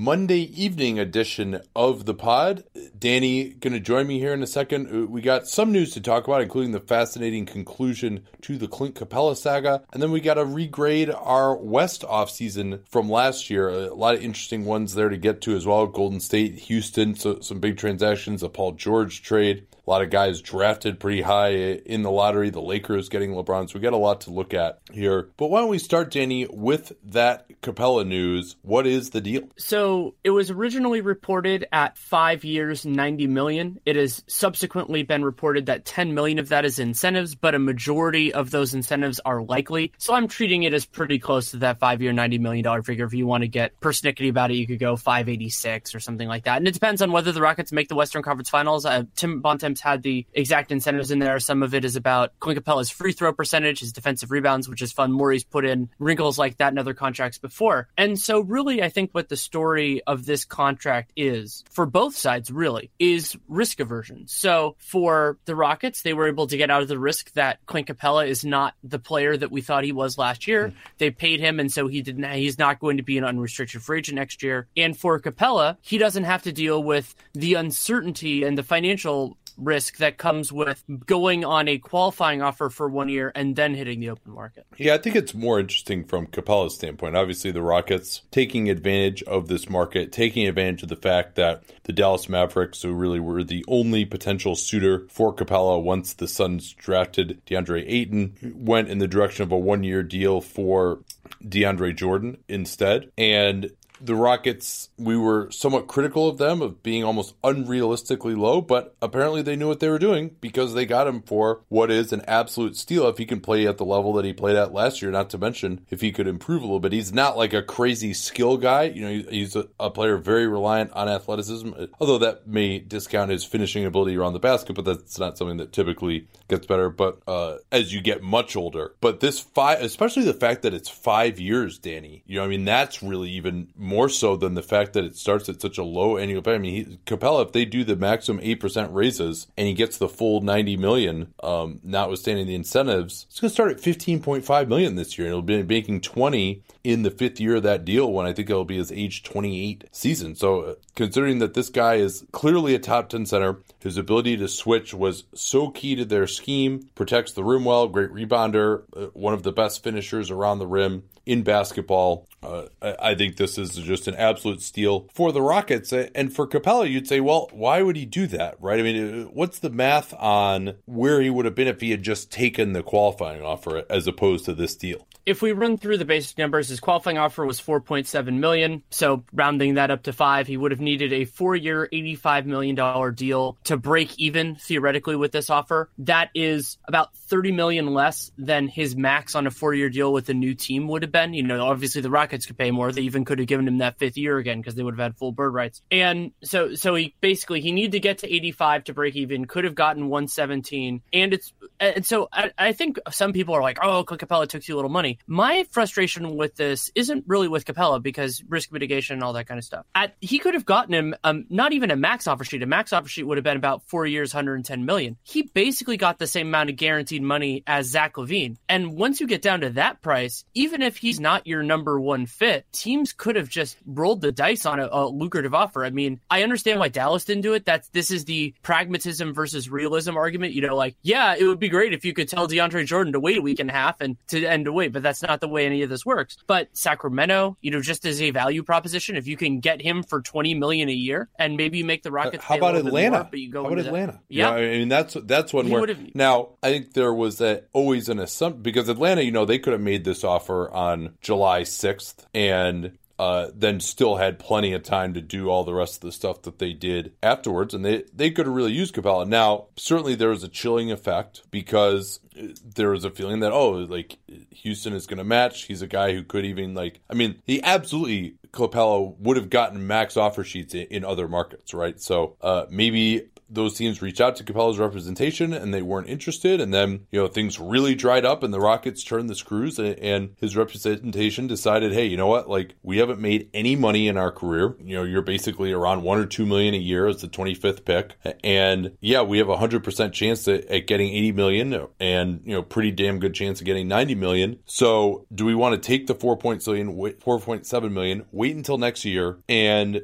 Monday evening edition of the pod. Danny going to join me here in a second. Uh, we got some news to talk about, including the fascinating conclusion to the Clint Capela saga, and then we got to regrade our West offseason from last year. A lot of interesting ones there to get to as well. Golden State, Houston, so some big transactions, a Paul George trade. A lot of guys drafted pretty high in the lottery. The Lakers getting LeBron. So we got a lot to look at here. But why don't we start, Danny, with that Capela news? What is the deal? So it was originally reported at five years, 90 million. It has subsequently been reported that 10 million of that is incentives, but a majority of those incentives are likely. So I'm treating it as pretty close to that five year, $90 million figure. If you want to get persnickety about it, you could go 586 or something like that. And it depends on whether the Rockets make the Western Conference Finals. Uh, Tim Bontemps had the exact incentives in there. Some of it is about Clint Capela's free throw percentage, his defensive rebounds, which is fun. Morey's put in wrinkles like that in other contracts before. And so, really, I think what the story of this contract is for both sides, really, is risk aversion. So, for the Rockets, they were able to get out of the risk that Clint Capela is not the player that we thought he was last year. Mm-hmm. They paid him, and so he did not, he's not going to be an unrestricted free agent next year. And for Capela, he doesn't have to deal with the uncertainty and the financial risk that comes with going on a qualifying offer for one year and then hitting the open market. Yeah, I think it's more interesting from Capela's standpoint. Obviously, the Rockets taking advantage of this market, taking advantage of the fact that the Dallas Mavericks, who really were the only potential suitor for Capela once the Suns drafted DeAndre Ayton, went in the direction of a one year deal for DeAndre Jordan instead. And the Rockets, we were somewhat critical of them of being almost unrealistically low, but apparently they knew what they were doing because they got him for what is an absolute steal if he can play at the level that he played at last year. Not to mention if he could improve a little bit. He's not like a crazy skill guy. You know, he's a, player very reliant on athleticism, although that may discount his finishing ability around the basket, but that's not something that typically gets better. But uh, as you get much older, but this five, especially the fact that it's five years, Danny. You know, I mean, that's really even more so than the fact that it starts at such a low annual pay. I mean, he, Capela, if they do the maximum eight percent raises and he gets the full ninety million, um, notwithstanding the incentives, it's going to start at fifteen point five million this year, and it'll be making twenty in the fifth year of that deal when I think it'll be his age twenty eight season. So, uh, considering that this guy is clearly a top ten center, his ability to switch was so key to their scheme, protects the rim well, great rebounder, uh, one of the best finishers around the rim in basketball. Uh, I, think this is just an absolute steal for the Rockets. And for Capella, you'd say, well, why would he do that, right? I mean, uh, what's the math on where he would have been if he had just taken the qualifying offer as opposed to this deal? If we run through the basic numbers, his qualifying offer was 4.7 million. So rounding that up to five, he would have needed a four-year, 85 million dollar deal to break even theoretically with this offer. That is about 30 million less than his max on a four-year deal with a new team would have been. You know, obviously the Rockets could pay more. They even could have given him that fifth year again because they would have had full bird rights. And so, so he basically he needed to get to 85 to break even. Could have gotten 117. And it's and so I, I think some people are like, oh, Capela took too little money. My frustration with this isn't really with Capela because risk mitigation and all that kind of stuff. At, he could have gotten him um, not even a max offer sheet. A max offer sheet would have been about four years, 110 million. He basically got the same amount of guaranteed money as Zach LaVine. And once you get down to that price, even if he's not your number one fit, teams could have just rolled the dice on a, a lucrative offer. I mean, I understand why Dallas didn't do it. That's this is the pragmatism versus realism argument. You know, like yeah, it would be great if you could tell DeAndre Jordan to wait a week and a half and to end to wait, but that's not the way any of this works. But Sacramento, you know, just as a value proposition, if you can get him for twenty million a year and maybe you make the uh, Rockets. How about Atlanta? More, but you go How about Atlanta? That. Yeah, you know, I mean that's that's one he where now I think there was a, always an assumption because Atlanta, you know, they could have made this offer on July sixth and uh, then still had plenty of time to do all the rest of the stuff that they did afterwards, and they they could have really used Capela. Now, certainly there was a chilling effect because there was a feeling that oh, like Houston is going to match. He's a guy who could even like. I mean, he absolutely Capela would have gotten max offer sheets in, in other markets, right? So uh, maybe those teams reached out to Capela's representation and they weren't interested. And then, you know, things really dried up and the Rockets turned the screws and, and his representation decided, hey, you know what? Like, we haven't made any money in our career. You know, you're basically around one or two million a year as the 25th pick. And yeah, we have a 100% chance at, at getting 80 million and, you know, pretty damn good chance of getting 90 million. So do we want to take the 4.7 million, wait until next year and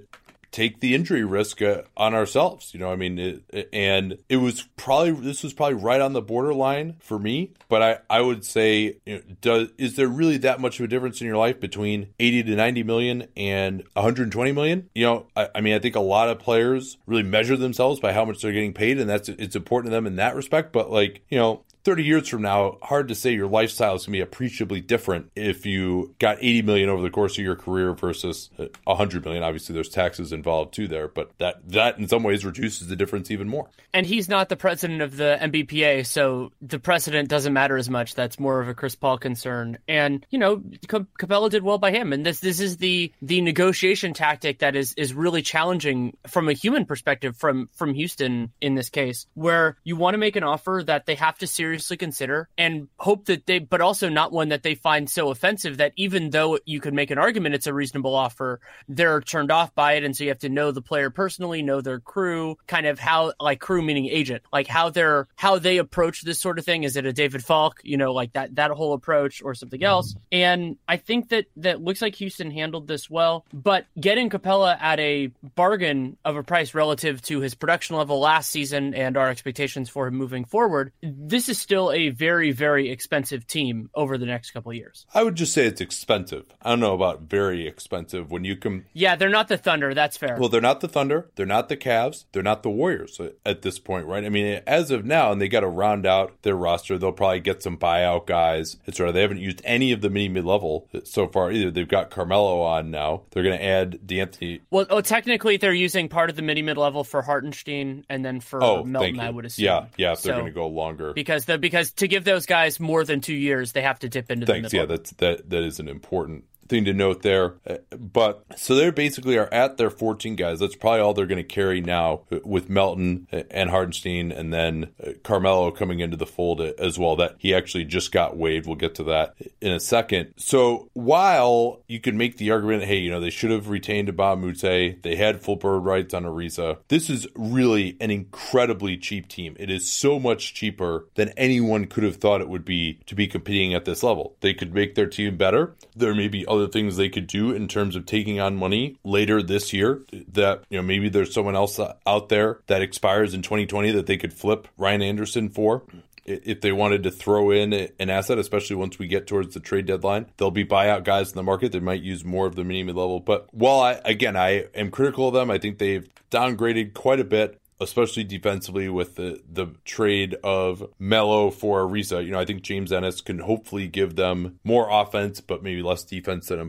take the injury risk uh, on ourselves. You know, I mean, it, and it was probably this was probably right on the borderline for me. But I I would say, you know, does is there really that much of a difference in your life between eighty to ninety million and one hundred twenty million? You know, I, I mean, I think a lot of players really measure themselves by how much they're getting paid, and that's it's important to them in that respect. But like, you know, 30 years from now, hard to say your lifestyle is going to be appreciably different if you got 80 million over the course of your career versus uh, 100 million. Obviously, there's taxes involved too there, but that that in some ways reduces the difference even more. And he's not the president of the NBPA, so the precedent doesn't matter as much. That's more of a Chris Paul concern. And you know, Capela did well by him, and this this is the the negotiation tactic that is is really challenging from a human perspective from from Houston in this case, where you want to make an offer that they have to seriously seriously consider and hope that they, but also not one that they find so offensive that even though you could make an argument it's a reasonable offer, they're turned off by it. And so you have to know the player personally, know their crew, kind of how, like crew meaning agent, like how they're, how they approach this sort of thing. Is it a David Falk, you know, like that, that whole approach or something mm-hmm. else? And I think that, that looks like Houston handled this well, but getting Capella at a bargain of a price relative to his production level last season and our expectations for him moving forward, this is still a very, very expensive team over the next couple years. I would just say it's expensive. I don't know about very expensive when you can. Yeah, they're not the Thunder. That's fair. Well, they're not the Thunder. They're not the Cavs. They're not the Warriors at this point, right? I mean, as of now, and they got to round out their roster. They'll probably get some buyout guys, etc. They haven't used any of the mini mid level so far either. They've got Carmelo on now. They're going to add De'Anthony. Well, oh, technically, they're using part of the mini mid level for Hartenstein and then for oh, Melton. I would assume. Yeah, yeah. If they're so, going to go longer because the because to give those guys more than two years, they have to dip into Thanks. the middle. Yeah, that's that that is an important thing to note there. Uh, but so they basically are at their 14 guys. That's probably all they're going to carry now with Melton and Hartenstein and then uh, Carmelo coming into the fold as well. That he actually just got waived. We'll get to that in a second. So while you can make the argument, hey, you know, they should have retained Mbah a Moute, they had full bird rights on Ariza. This is really an incredibly cheap team. It is so much cheaper than anyone could have thought it would be to be competing at this level. They could make their team better. There may be other things they could do in terms of taking on money later this year that, you know, maybe there's someone else out there that expires in 2020 that they could flip Ryan Anderson for if they wanted to throw in an asset, especially once we get towards the trade deadline, there'll be buyout guys in the market that might use more of the mini mid level. But while I, again, I am critical of them, I think they've downgraded quite a bit especially defensively with the, the trade of Melo for Ariza. You know, I think James Ennis can hopefully give them more offense, but maybe less defense than a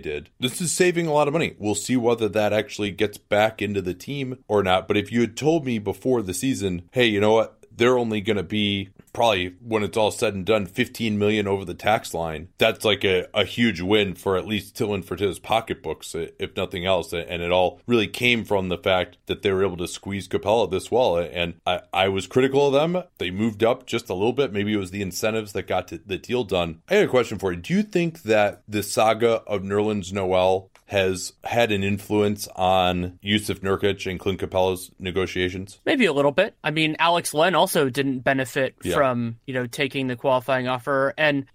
did. This is saving a lot of money. We'll see whether that actually gets back into the team or not. But if you had told me before the season, hey, you know what? They're only going to be probably when it's all said and done 15 million over the tax line that's like a, a huge win for at least Tilman Fertitta's pocketbooks if nothing else. And it all really came from the fact that they were able to squeeze capela this well. And I, I was critical of them. They moved up just a little bit. Maybe it was the incentives that got the deal done. I had a question for you. Do you think that the saga of Nerlens Noel has had an influence on Jusuf Nurkic and Clint Capela's negotiations? Maybe a little bit. I mean, Alex Len also didn't benefit yeah. from, you know, taking the qualifying offer. And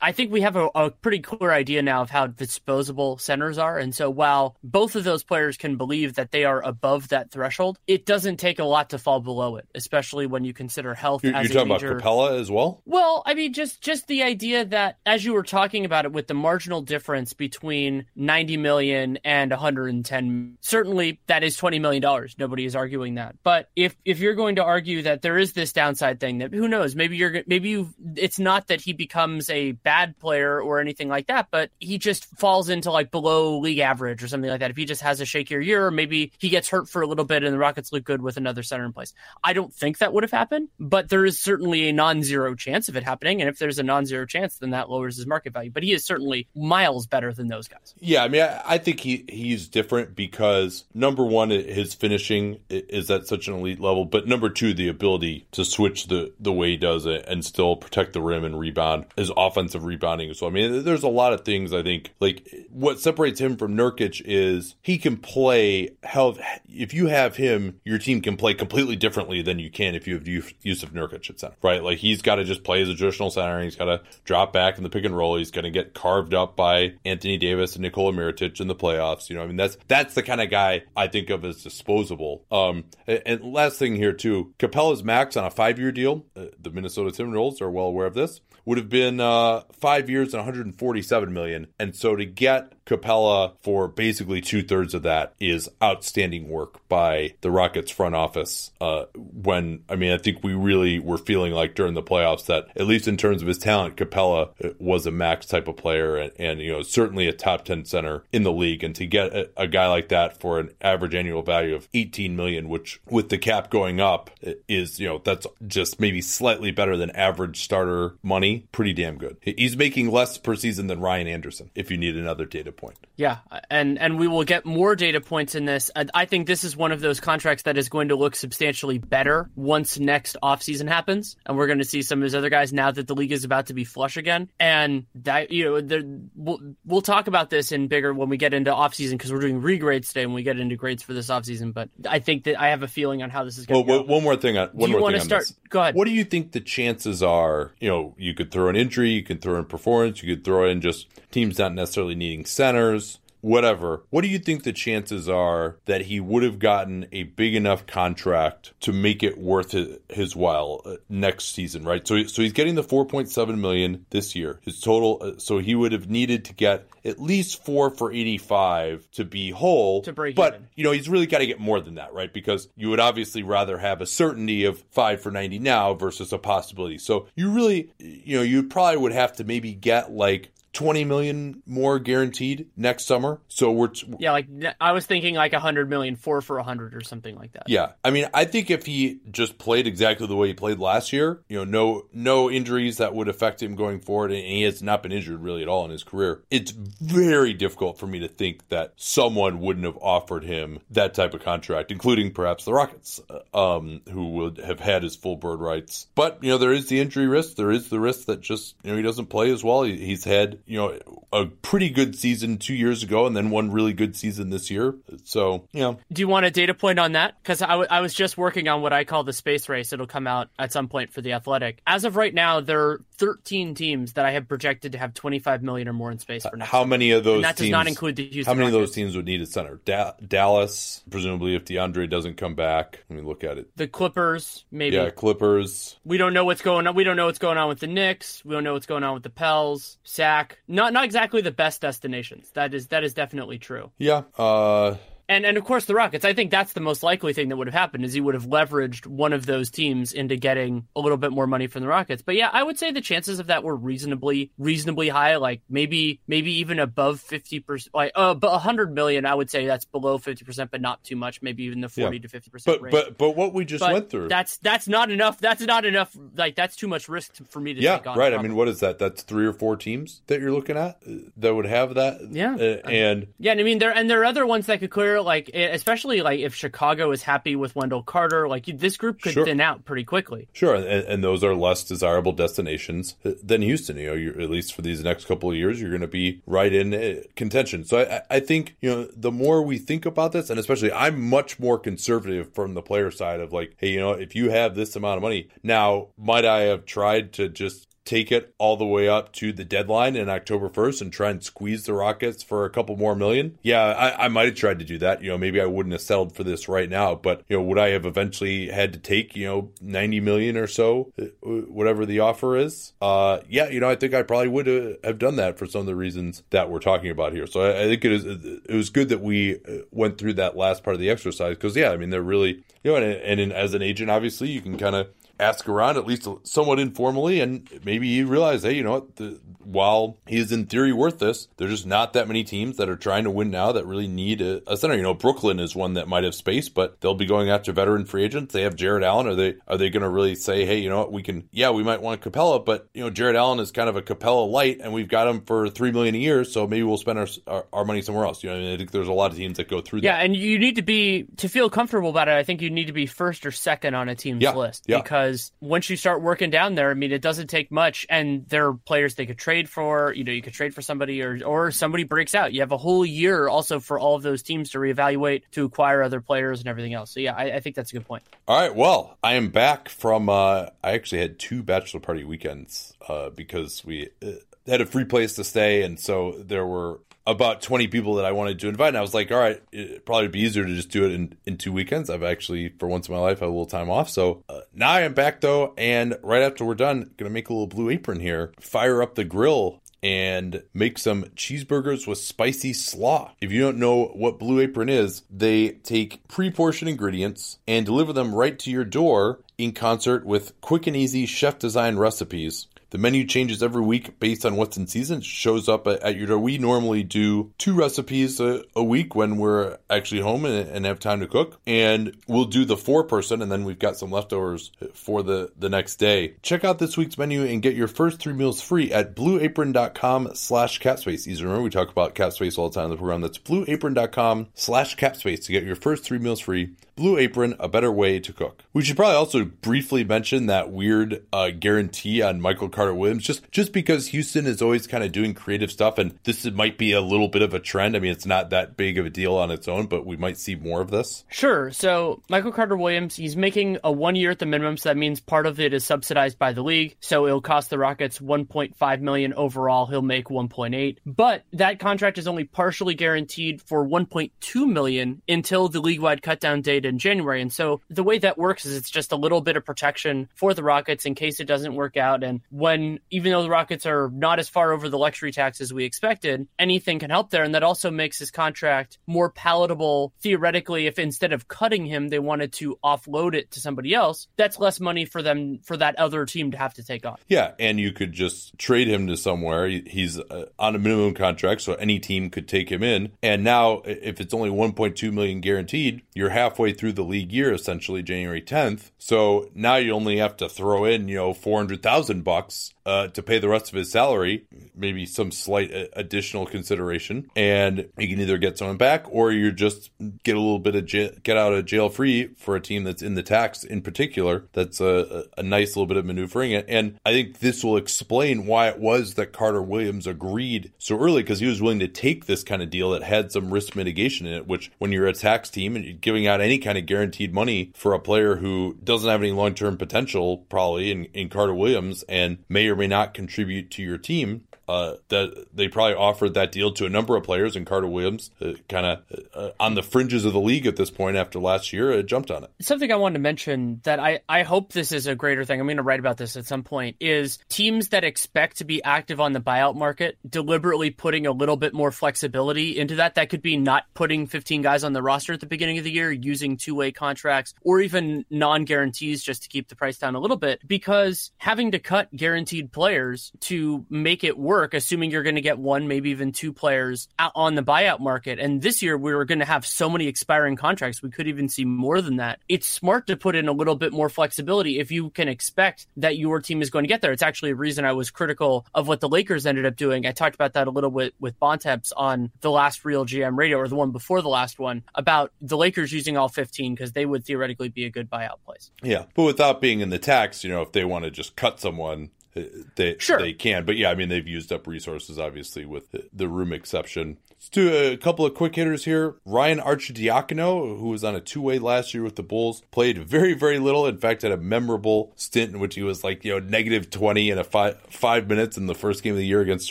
I think we have a, a, pretty clear idea now of how disposable centers are. And so while both of those players can believe that they are above that threshold, it doesn't take a lot to fall below it, especially when you consider health you're, as you're talking major... about Capela as well? Well, I mean, just just the idea that as you were talking about it with the marginal difference between 90 million and 110, certainly that is 20 million dollars. Nobody is arguing that. But if if you're going to argue that there is this downside thing that who knows, maybe you're maybe you it's not that he becomes a bad player or anything like that, but he just falls into like below league average or something like that. If he just has a shakier year, maybe he gets hurt for a little bit and the Rockets look good with another center in place. I don't think that would have happened, but there is certainly a non-zero chance of it happening. And if there's a non-zero chance, then that lowers his market value. But he is certainly miles better than those guys. Yeah, I mean, I, I think he he's different because number one, his finishing is at such an elite level, but number two, the ability to switch the the way he does it and still protect the rim and rebound, his offensive rebounding. So I mean, there's a lot of things I think like what separates him from Nurkic is he can play. How if you have him, your team can play completely differently than you can if you have Jusuf Nurkic at center, right? Like he's got to just play as a traditional center. He's got to drop back in the pick and roll. He's going to get carved up by Anthony Davis and Nikola Mirotic in the playoffs. You know, I mean that's that's the kind of guy I think of as disposable. Um, and last thing here too, Capela's max on a five year deal. Uh, the Minnesota Timberwolves are well aware of this would have been uh, five years and 147 million. And so to get Capela for basically two thirds of that is outstanding work by the Rockets front office. Uh, when I mean, I think we really were feeling like during the playoffs that at least in terms of his talent, Capela uh, was a max type of player, and, and you know certainly a top 10 center in the league. And to get a, a guy like that for an average annual value of 18 million, which with the cap going up is you know that's just maybe slightly better than average starter money pretty damn good. He's making less per season than Ryan Anderson. If you need another data point. Yeah, and and we will get more data points in this. I think this is one of those contracts that is going to look substantially better once next offseason happens, and we're going to see some of those other guys now that the league is about to be flush again. And that you know, we'll we'll talk about this in bigger when we get into offseason because we're doing regrades today when we get into grades for this offseason. But I think that I have a feeling on how this is going well, to go. One more thing. On, one Do you want to start? This. Go ahead. What do you think the chances are? You know, you could throw an injury, you could throw in performance, you could throw in just teams not necessarily needing centers whatever. What do you think the chances are that he would have gotten a big enough contract to make it worth his while uh, next season, right? So, so he's getting the 4.7 million this year. His total, uh, so he would have needed to get at least four for 85 to be whole. To break but, even. you know, he's really got to get more than that, right? Because you would obviously rather have a certainty of five for 90 now versus a possibility. So you really, you know, you probably would have to maybe get like 20 million more guaranteed next summer. So we're t- yeah, like I was thinking like 100 million, four for 100 or something like that. Yeah, I mean, I think if he just played exactly the way he played last year, you know, no no injuries that would affect him going forward, and he has not been injured really at all in his career. It's very difficult for me to think that someone wouldn't have offered him that type of contract, including perhaps the Rockets, uh, um, who would have had his full bird rights. But you know, there is the injury risk. There is the risk that just you know he doesn't play as well. He, he's had you know, a pretty good season two years ago and then one really good season this year. So, you know. Do you want a data point on that? Because I, w- I was just working on what I call the space race. It'll come out at some point for the athletic. As of right now, there are 13 teams that I have projected to have 25 million or more in space for next How many of those and that teams, does not include the Houston How many Rockets. of those teams would need a center? Da- Dallas, presumably if DeAndre doesn't come back. Let me look at it. The Clippers, maybe. Yeah, Clippers. We don't know what's going on. We don't know what's going on with the Knicks. We don't know what's going on with the Pels, Sac. Not not exactly the best destinations. That is that is definitely true. Yeah. Uh And and of course the Rockets. I think that's the most likely thing that would have happened is he would have leveraged one of those teams into getting a little bit more money from the Rockets. But yeah, I would say the chances of that were reasonably reasonably high. Like maybe maybe even above fifty percent. Like uh, but hundred million, I would say that's below fifty percent, but not too much. Maybe even the forty Yeah. to fifty percent but range. but but what we just But went through. That's that's not enough. That's not enough. Like that's too much risk to, for me to yeah, take on. Yeah, right. I mean, what is that? That's three or four teams that you're looking at that would have that. Yeah. Uh, and Yeah, and I mean there and there are other ones that could clear, like especially like if Chicago is happy with Wendell Carter, like this group could Sure. thin out pretty quickly. Sure, and, and those are less desirable destinations than Houston. You know, you're, at least for these next couple of years, you're going to be right in uh, contention. So I, I think you know the more we think about this, and especially I'm much more conservative from the player side of like, hey, you know, if you have this amount of money, now might I have tried to just take it all the way up to the deadline in October 1st and try and squeeze the Rockets for a couple more million. Yeah, I, I might have tried to do that. You know, maybe I wouldn't have settled for this right now, but, you know, would I have eventually had to take, you know, 90 million or so, uh, whatever the offer is? Uh, yeah, you know, I think I probably would have done that for some of the reasons that we're talking about here. So I, I think it is, it was good that we uh, went through that last part of the exercise because, yeah, I mean, they're really, you know, and, and in, as an agent, obviously, you can kind of ask around at least somewhat informally, and maybe you realize, hey, you know what? The, while he is in theory worth this, there's just not that many teams that are trying to win now that really need a, a center. You know, Brooklyn is one that might have space, but they'll be going after veteran free agents. They have Jarrett Allen. Are they are they going to really say, hey, you know what? We can, yeah, we might want capela but you know, Jarrett Allen is kind of a capela light, and we've got him for three million a year, so maybe we'll spend our our, our money somewhere else. You know, I, mean, I think there's a lot of teams that go through. Yeah, that. and you need to be to feel comfortable about it. I think you need to be first or second on a team's yeah, list yeah. because once you start working down there, I mean, it doesn't take much, and there are players they could trade for. You know, you could trade for somebody, or or somebody breaks out. You have a whole year also for all of those teams to reevaluate, to acquire other players, and everything else. So yeah, I, I think that's a good point. All right, well, I am back from. Uh, I actually had two bachelor party weekends uh, because we. Uh, had a free place to stay, and so there were about 20 people that I wanted to invite. And I was like, all right, it'd probably be easier to just do it in, in two weekends. I've actually, for once in my life, had a little time off. So uh, now I am back though. And right after we're done, to make a little blue apron here, fire up the grill and make some cheeseburgers with spicy slaw. If you don't know what Blue Apron is, they take pre portioned ingredients and deliver them right to your door in concert with quick and easy chef design recipes. The menu changes every week based on what's in season. It shows up at, your door. We normally do two recipes a, a week when we're actually home and, and, have time to cook. And we'll do the four person, and then we've got some leftovers for the, the next day. Check out this week's menu and get your first three meals free at blueapron.com slash capspace. Easy remember, we talk about capspace all the time in the program. That's blueapron.com slash capspace to get your first three meals free. Blue Apron, a better way to cook. We should probably also briefly mention that weird uh, guarantee on Michael Carter Williams, just just because Houston is always kind of doing creative stuff, and this might be a little bit of a trend. I mean, it's not that big of a deal on its own, but we might see more of this. Sure. So Michael Carter Williams, he's making a one year at the minimum, so that means part of it is subsidized by the league. So it'll cost the Rockets 1.5 million overall. He'll make 1.8, but that contract is only partially guaranteed for 1.2 million until the league wide cutdown date in January. And so the way that works is it's just a little bit of protection for the Rockets in case it doesn't work out. And when, even though the Rockets are not as far over the luxury tax as we expected, anything can help there. And that also makes his contract more palatable theoretically. If instead of cutting him, they wanted to offload it to somebody else, that's less money for them, for that other team to have to take on. Yeah. And you could just trade him to somewhere. He's uh, on a minimum contract, so any team could take him in. And now, if it's only 1.2 million guaranteed, you're halfway through the league year, essentially January 10th. So now you only have to throw in, you know, 400,000 bucks uh, to pay the rest of his salary, maybe some slight uh, additional consideration, and you can either get someone back or you just get a little bit of jail, get out of jail free for a team that's in the tax in particular. That's a, a nice little bit of maneuvering and I think this will explain why it was that Carter Williams agreed so early because he was willing to take this kind of deal that had some risk mitigation in it. Which, when you're a tax team and you're giving out any kind of guaranteed money for a player who doesn't have any long term potential, probably in, in Carter Williams, and may or may not contribute to your team, uh, that they probably offered that deal to a number of players, and Carter Williams, uh, kind of uh, on the fringes of the league at this point after last year, uh, jumped on it. Something I wanted to mention that I, I hope this is a greater thing. I'm going to write about this at some point. Is teams that expect to be active on the buyout market deliberately putting a little bit more flexibility into that. That could be not putting 15 guys on the roster at the beginning of the year, using two way contracts, or even non guarantees just to keep the price down a little bit. Because having to cut guaranteed players to make it work work, assuming you're going to get one, maybe even two players out on the buyout market. And this year we were going to have so many expiring contracts, we could even see more than that. It's smart to put in a little bit more flexibility if you can expect that your team is going to get there. It's actually a reason I was critical of what the Lakers ended up doing. I talked about that a little bit with Bontemps on the last Real GM radio or the one before the last one about the Lakers using all 15 because they would theoretically be a good buyout place. Yeah. But without being in the tax, you know, if they want to just cut someone, they sure. they can. But yeah, I mean they've used up resources obviously with the room exception. Let's do a couple of quick hitters here. Ryan Arcidiacono, who was on a two way last year with the Bulls, played very very little. In fact, had a memorable stint in which he was like you know negative twenty in a five five minutes in the first game of the year against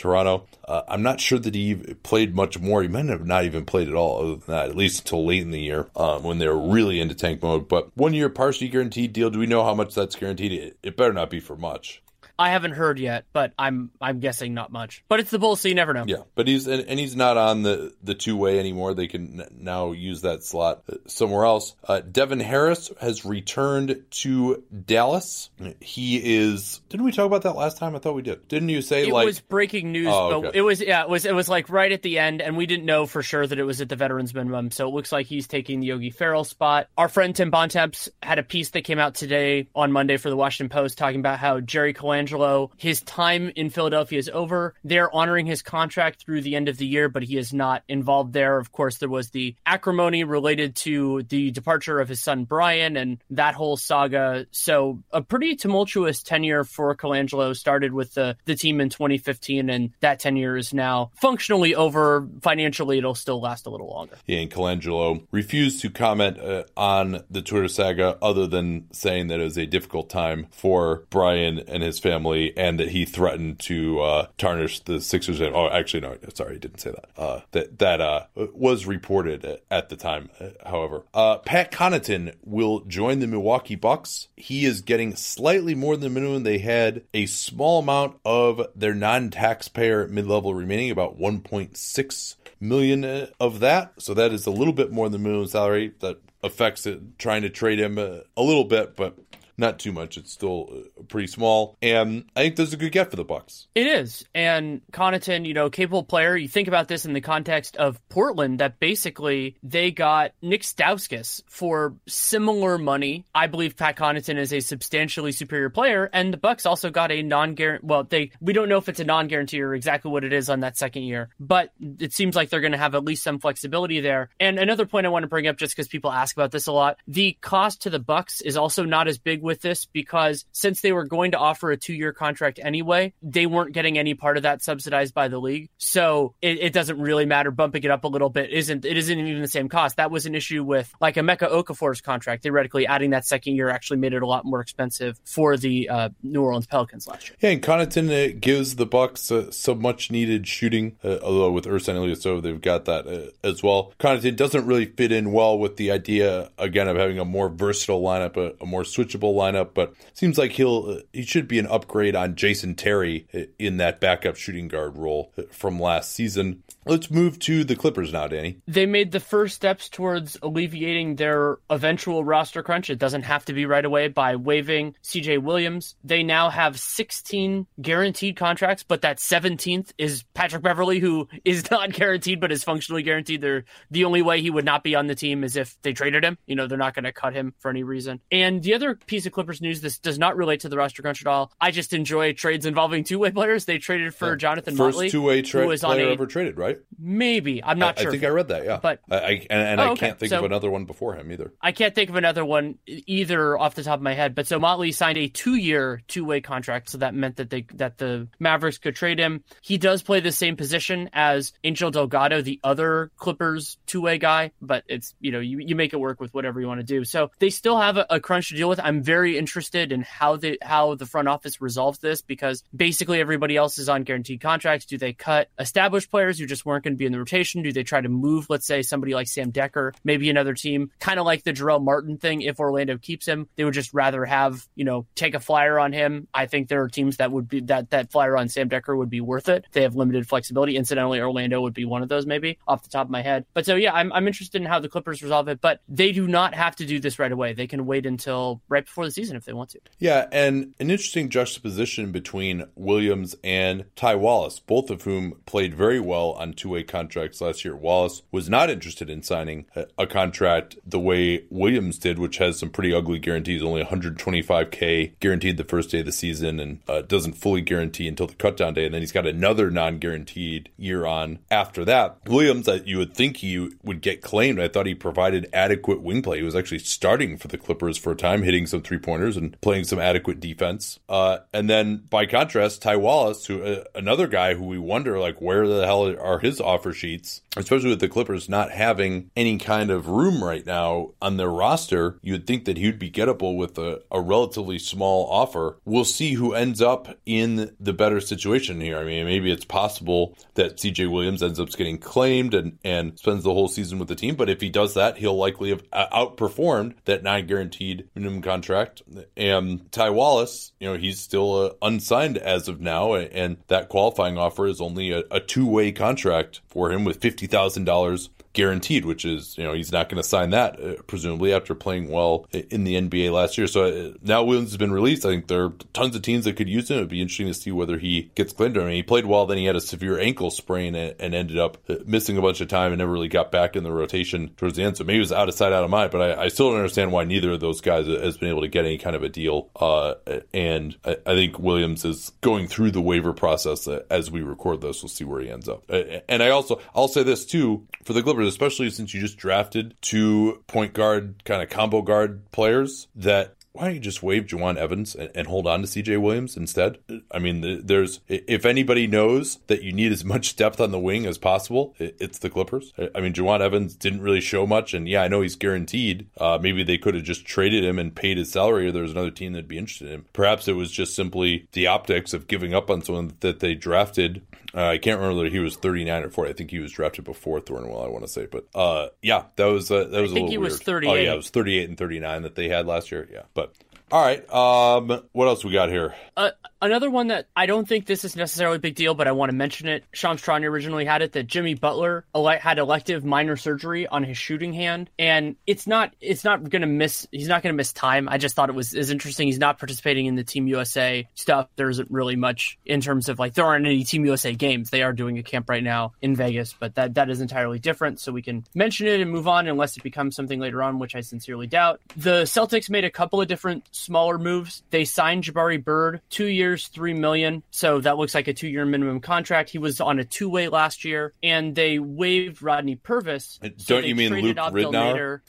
Toronto. Uh, I'm not sure that he played much more. He might have not even played at all, other than that, at least until late in the year um, when they were really into tank mode. But one year partially guaranteed deal. Do we know how much that's guaranteed? It, it better not be for much. I haven't heard yet, but I'm I'm guessing not much. But it's the Bulls, so you never know. Yeah, but he's and, and he's not on the the two way anymore. They can now use that slot uh, somewhere else. Uh, Devin Harris has returned to Dallas. He is. Didn't we talk about that last time? I thought we did. Didn't you say like. It like? was breaking news, Oh, but okay. it was yeah, it was it was like right at the end, and we didn't know for sure that it was at the veterans minimum. So it looks like he's taking the Yogi Ferrell spot. Our friend Tim Bontemps had a piece that came out today on Monday for the Washington Post talking about how Jerry Colangelo, his time in Philadelphia is over. They're honoring his contract through the end of the year, but he is not involved there. Of course, there was the acrimony related to the departure of his son Bryan and that whole saga. So a pretty tumultuous tenure for Colangelo started with the, the team in 2015, and that tenure is now functionally over. Financially, it'll still last a little longer. Yeah, and Colangelo refused to comment uh, on the Twitter saga other than saying that it was a difficult time for Bryan and his family and that he threatened to uh, tarnish the Sixers. name. Oh, actually, no, sorry, he didn't say that. Uh, that that uh, was reported at the time, however. Uh, Pat Connaughton will join the Milwaukee Bucks. He is getting slightly more than the minimum. They had a small amount of their non-taxpayer mid-level remaining, about 1.6 million of that. So that is a little bit more than the minimum salary. That affects it. Trying to trade him uh, a little bit, but not too much. It's still uh, pretty small, and I think this is a good get for the Bucks. It is. And Connaughton, you know, capable player. You think about this in the context of Portland, that basically they got Nick Stauskas for similar money. I believe Pat Connaughton is a substantially superior player, and the Bucks also got a non-guarantee. Well, they we don't know if it's a non-guarantee or exactly what it is on that second year, but it seems like they're going to have at least some flexibility there. And another point I want to bring up, just because people ask about this a lot, the cost to the Bucks is also not as big with this because since they were going to offer a two-year contract anyway, they weren't getting any part of that subsidized by the league. So it, it doesn't really matter. Bumping it up a little bit isn't it isn't even the same cost. That was an issue with like Emeka Okafor's contract. Theoretically, adding that second year actually made it a lot more expensive for the uh, New Orleans Pelicans last year. Yeah, and Connaughton uh, gives the Bucks uh, some much needed shooting. Uh, although with Ersan Ilyasova, they've got that uh, as well. Connaughton doesn't really fit in well with the idea again of having a more versatile lineup, a, a more switchable lineup. But seems like he'll he should be an upgrade on Jason Terry in that backup shooting guard role from last season. Let's move to the Clippers now, Danny. They made the first steps towards alleviating their eventual roster crunch. It doesn't have to be right away by waiving CJ Williams. They now have 16 guaranteed contracts, but that 17th is Patrick Beverley, who is not guaranteed but is functionally guaranteed. They're, the only way he would not be on the team is if they traded him. You know, they're not going to cut him for any reason. And the other piece Clippers news, this does not relate to the roster crunch at all. I just enjoy trades involving two way players. They traded for Jonathan First Motley, two way who tra- was on player a ever traded, right? maybe. I'm not I, sure. I think I read that. Yeah, But- I, I and, and Oh, I can't think So- of another one before him either. I can't think of another one either off the top of my head. But so Motley signed a two-year, two-way contract, so that meant that they that the Mavericks could trade him. He does play the same position as Angel Delgado, the other Clippers two-way guy, but it's you know you, you make it work with whatever you want to do. So they still have a, a crunch to deal with. I'm very interested in how the how the front office resolves this because basically everybody else is on guaranteed contracts. Do they cut established players who just weren't going to be in the rotation? Do they try to move, let's say, somebody like Sam Dekker, maybe another team, kind of like the Jarell Martin thing? If Orlando keeps him, they would just rather have you know take a flyer on him. I think there are teams that would be that that flyer on Sam Dekker would be worth it. They have limited flexibility. Incidentally, Orlando would be one of those maybe off the top of my head. But so yeah, I'm I'm interested in how the Clippers resolve it, but they do not have to do this right away. They can wait until right before the season if they want to. Yeah, and an interesting juxtaposition between Williams and Ty Wallace, both of whom played very well on two way contracts last year. Wallace was not interested in signing a, contract the way Williams did, which has some pretty ugly guarantees, only 125K guaranteed the first day of the season and uh, doesn't fully guarantee until the cutdown day. And then he's got another non guaranteed year on after that. Williams, you would think he would get claimed. I thought he provided adequate wing play. He was actually starting for the Clippers for a time, hitting some three pointers and playing some adequate defense. Uh, and then by contrast, Ty Wallace, who uh, another guy who we wonder like where the hell are his offer sheets, especially with the Clippers not having any kind of room right now on their roster. You would think that he would be gettable with a, a relatively small offer. We'll see who ends up in the better situation here. I mean, maybe it's possible that CJ Williams ends up getting claimed and, and spends the whole season with the team. But if he does that, he'll likely have uh, outperformed that non guaranteed minimum contract contract. And Ty Wallace, you know, he's still uh, unsigned as of now, and that qualifying offer is only a, a two way contract for him with fifty thousand dollars guaranteed, which is, you know, he's not going to sign that, uh, presumably, after playing well in the NBA last year. So uh, now Williams has been released. I think there are tons of teams that could use him. It'd be interesting to see whether he gets claimed. I mean, he played well, then he had a severe ankle sprain and, and, ended up uh, missing a bunch of time and never really got back in the rotation towards the end. So maybe it was out of sight, out of mind. But I, I still don't understand why neither of those guys has been able to get any kind of a deal. Uh, and I, I, think Williams is going through the waiver process as we record this. We'll see where he ends up. And I also, I'll say this too for the Clippers especially since you just drafted two point guard kind of combo guard players that why don't you just waive Jawun Evans and, and, hold on to CJ Williams instead? I mean, there's if anybody knows that you need as much depth on the wing as possible, it's the Clippers. I mean, Jawun Evans didn't really show much, and yeah, I know he's guaranteed. Uh, maybe they could have just traded him and paid his salary, or there was another team that'd be interested in him. Perhaps it was just simply the optics of giving up on someone that they drafted. Uh, I can't remember whether he was 39 or 40. I think he was drafted before Thornwell. I want to say, but uh, yeah, that was uh, that was I a little he weird. was 38. Oh yeah, it was 38 and 39 that they had last year. Yeah, but all right. Um, what else we got here? Uh, another one that I don't think this is necessarily a big deal, but I want to mention it. Shams Charania originally had it that Jimmy Butler ele- had elective minor surgery on his shooting hand, and it's not it's not going to miss. He's not going to miss time. I just thought it was is interesting. He's not participating in the Team USA stuff. There isn't really much in terms of like there aren't any Team USA games. They are doing a camp right now in Vegas, but that that is entirely different. So we can mention it and move on unless it becomes something later on, which I sincerely doubt. The Celtics made a couple of different smaller moves. They signed Jabari Bird, two years, three million. So that looks like a two year minimum contract. He was on a two way last year, and they waived Rodney Purvis. Uh, don't so you mean Luke Ridnour?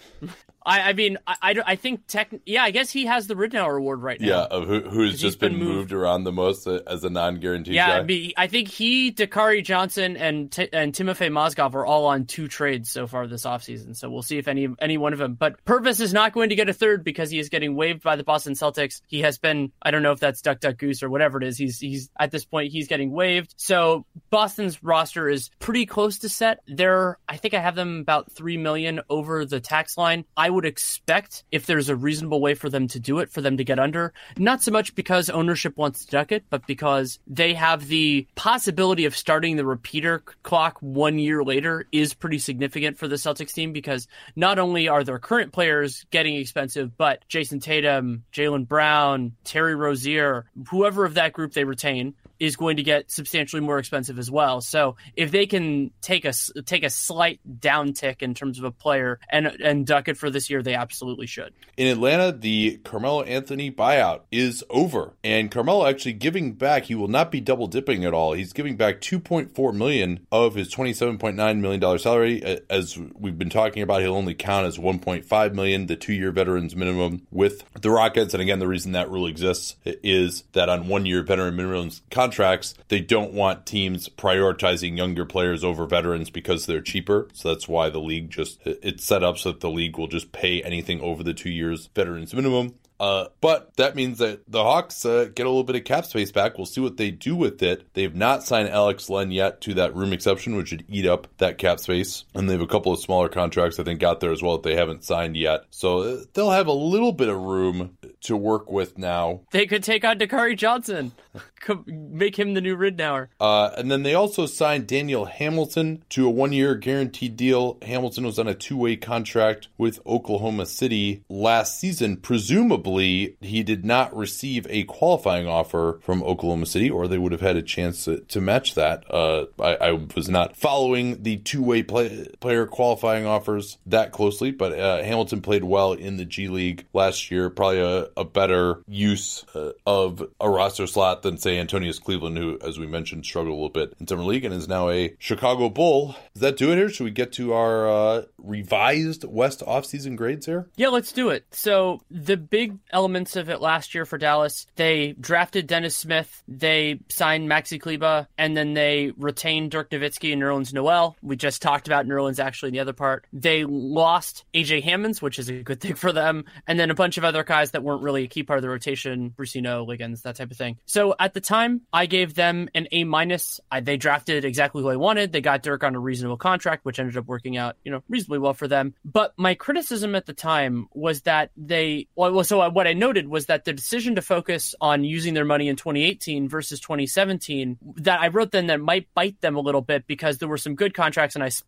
I, I mean, I, I, I, think tech. Yeah, I guess he has the Ridnour Award right now. Yeah, who, who's just been, been moved. moved. around the most as a non-guaranteed yeah, guy. I, mean, I think he, Dakari Johnson, and T- and Timofey Mozgov are all on two trades so far this offseason. So we'll see if any any one of them. But Purvis is not going to get a third because he is getting waived by the Boston Celtics. He has been. I don't know if that's Duck Duck Goose or whatever it is. He's he's at this point he's getting waived. So Boston's roster is pretty close to set. They're I think I have them about three million over the tax line. I would expect if there's a reasonable way for them to do it, for them to get under. Not so much because ownership wants to duck it, but because they have the possibility of starting the repeater clock one year later is pretty significant for the Celtics team because not only are their current players getting expensive, but Jayson Tatum, Jaylen Brown, Terry Rozier, whoever of that group they retain, is going to get substantially more expensive as well. So if they can take a take a slight downtick in terms of a player and and duck it for this year, they absolutely should. In Atlanta, the Carmelo Anthony buyout is over, and Carmelo actually giving back. He will not be double dipping at all. He's giving back 2.4 million of his 27.9 million dollar salary. As we've been talking about, he'll only count as 1.5 million, the two year veterans minimum with the Rockets. And again, the reason that rule exists is that on one year veteran minimums contracts, they don't want teams prioritizing younger players over veterans because they're cheaper. So that's why the league just it's set up so that the league will just pay anything over the two years veterans minimum. Uh, but that means that the Hawks uh, get a little bit of cap space back. We'll see what they do with it. They've not signed Alex Len yet to that room exception, which would eat up that cap space. And they have a couple of smaller contracts I think out there as well that they haven't signed yet. So uh, they'll have a little bit of room to work with now. They could take on Dakari Johnson, make him the new Ridnour. Uh, and then they also signed Daniel Hamilton to a one-year guaranteed deal. Hamilton was on a two-way contract with Oklahoma City last season, presumably he did not receive a qualifying offer from Oklahoma City, or they would have had a chance to, to match that. Uh, I, I, was not following the two way play, player qualifying offers that closely, but uh, Hamilton played well in the G League last year. Probably a, a better use uh, of a roster slot than, say, Antonius Cleveland, who, as we mentioned, struggled a little bit in Summer League and is now a Chicago Bull. Does that do it here? Should we get to our uh, revised West offseason grades here? Yeah, let's do it. So the big elements of it last year for Dallas. They drafted Dennis Smith, they signed Maxi Kleber, and then they retained Dirk Nowitzki and Nerlens Noel. We just talked about Nerlens actually in the other part. They lost AJ Hammons, which is a good thing for them, and then a bunch of other guys that weren't really a key part of the rotation. Brussino, Liggins, that type of thing. So at the time, I gave them an A minus. They drafted exactly who I wanted. They got Dirk on a reasonable contract, which ended up working out, you know, reasonably well for them. But my criticism at the time was that they, well, so Uh, what I noted was that the decision to focus on using their money in 2018 versus 2017, that I wrote then that might bite them a little bit because there were some good contracts, and I s-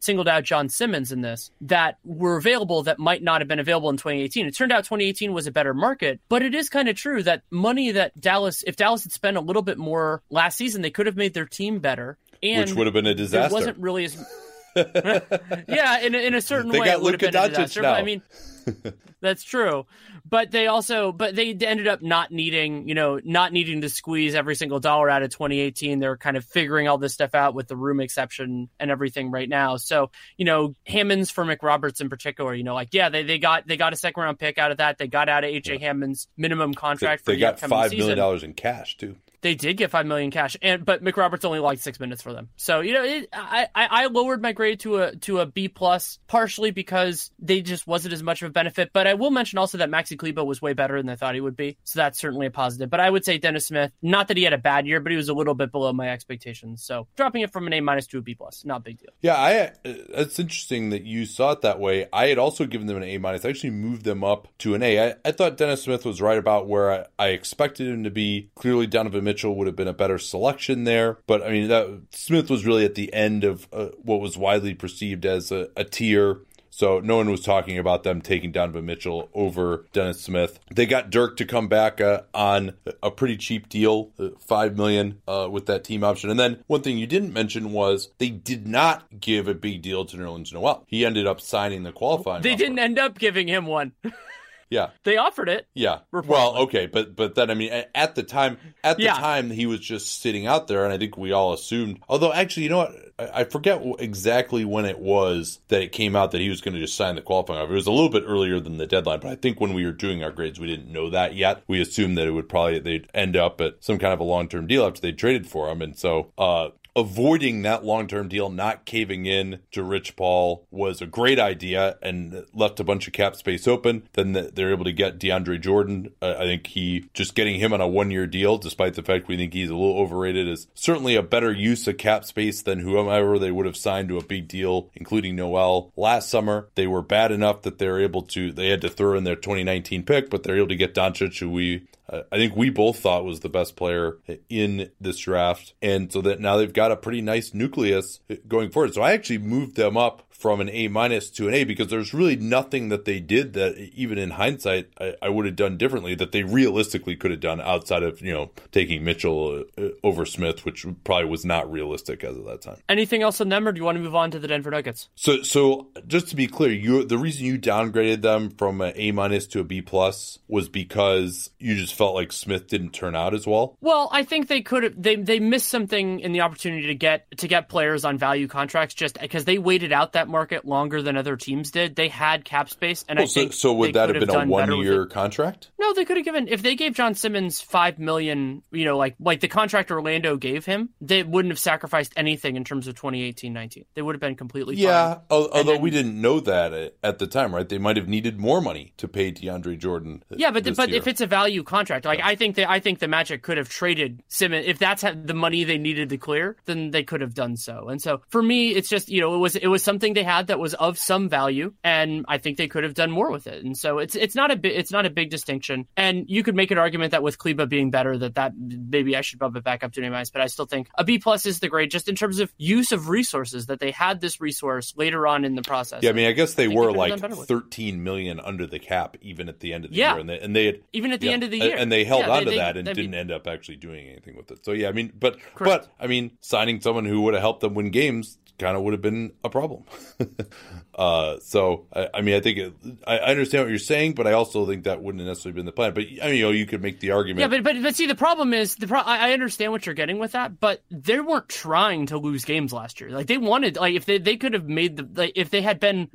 singled out John Simmons in this that were available that might not have been available in 2018. It turned out 2018 was a better market, but it is kind of true that money that Dallas, if Dallas had spent a little bit more last season, they could have made their team better. And Which would have been a disaster. It wasn't really as. yeah, in, in a certain they way, got it would Luka have been a Doncic disaster. now. But I mean, that's true. But they also, but they ended up not needing, you know, not needing to squeeze every single dollar out of 2018. They're kind of figuring all this stuff out with the room exception and everything right now. So, you know, Hammons for McRoberts in particular, you know, like yeah, they, they got they got a second round pick out of that. They got out of AJ Hammons' minimum They, contract for they the got five million dollars in cash too. They did get five million cash, and but McRoberts only logged six minutes for them. So you know, it, I, I lowered my grade to a to a B plus, partially because they just wasn't as much of a benefit. But I will mention also that Maxi Kleber was way better than I thought he would be, so that's certainly a positive. But I would say Dennis Smith, not that he had a bad year, but he was a little bit below my expectations. So dropping it from an A minus to a B plus, not big deal. Yeah, I. It's interesting that you saw it that way. I had also given them an A minus. I actually moved them up to an A. I, I thought Dennis Smith was right about where I, I expected him to be. Clearly, Donovan Mitchell would have been a better selection there, but I mean, that Smith was really at the end of uh, what was widely perceived as a, a tier. So no one was talking about them taking Donovan Mitchell over Dennis Smith. They got Dirk to come back uh, on a pretty cheap deal, uh, five million uh, with that team option. And then one thing you didn't mention was they did not give a big deal to Nerlens Noel. He ended up signing the qualifying. They offer. didn't end up giving him one. Yeah. they offered it. Yeah. Reportedly. Well, okay, but but then I mean, at the time, at the Yeah. time, he was just sitting out there, and I think we all assumed. Although, actually, you know what? I, forget exactly when it was that it came out that he was going to just sign the qualifying offer. It was a little bit earlier than the deadline, but I think when we were doing our grades, we didn't know that yet. We assumed that it would probably they'd end up at some kind of a long term deal after they traded for him, and so. uh avoiding that long-term deal, not caving in to Rich Paul was a great idea and left a bunch of cap space open. Then they're able to get DeAndre Jordan. I think he just getting him on a one-year deal, despite the fact we think he's a little overrated, is certainly a better use of cap space than whomever they would have signed to a big deal, including Noel last summer. They were bad enough that they're able to. They had to throw in their 2019 pick, but they're able to get Doncic, who we I think we both thought was the best player in this draft. And so that now they've got a pretty nice nucleus going forward. So I actually moved them up from an A minus to an A because there's really nothing that they did that even in hindsight I, I would have done differently that they realistically could have done outside of, you know, taking Mitchell uh, over Smith, which probably was not realistic as of that time. Anything else on them, or do you want to move on to the Denver Nuggets? So, so just to be clear, you the reason you downgraded them from an A minus to a B plus was because you just felt like Smith didn't turn out as well. Well, I think they could have they they missed something in the opportunity to get to get players on value contracts just because they waited out that market longer than other teams did. They had cap space, and I Well, so, think so would that have been a one-year contract? No, they could have given if they gave John Simmons five million. You know, like like the contract Orlando gave him, they wouldn't have sacrificed anything in terms of 2018-19. They would have been completely Yeah, fine. although then- we didn't know that at- the time, right? They might have needed more money to pay DeAndre Jordan. Yeah, but but year. if it's a value contract, like I think that I think the Magic could have traded Simmons if that's the money they needed to clear, then they could have done so. And so for me, it's just you know it was it was something they had that was of some value, and I think they could have done more with it. And so it's it's not a bi- it's not a big distinction. And you could make an argument that with Kleber being better, that that maybe I should bump it back up to an A minus. But I still think a B plus is the grade, just in terms of use of resources that they had this resource later on in the process. yeah, I mean, I guess they think were like done better with it. thirteen million under the cap even at the end of the Yeah. year, and they and they had even at the yeah, end of the year, and they held Yeah, on to that and didn't end up actually doing anything with it. So yeah, I mean, but Correct. but I mean, signing someone who would have helped them win games kind of would have been a problem. uh, so I, I mean, I think it, I, I understand what you're saying, but I also think that wouldn't have necessarily been the plan. But I mean, you know, you could make the argument. Yeah, but but but see, the problem is the pro- I I understand what you're getting with that, but they weren't trying to lose games last year. Like they wanted, like if they they could have made the like if they had been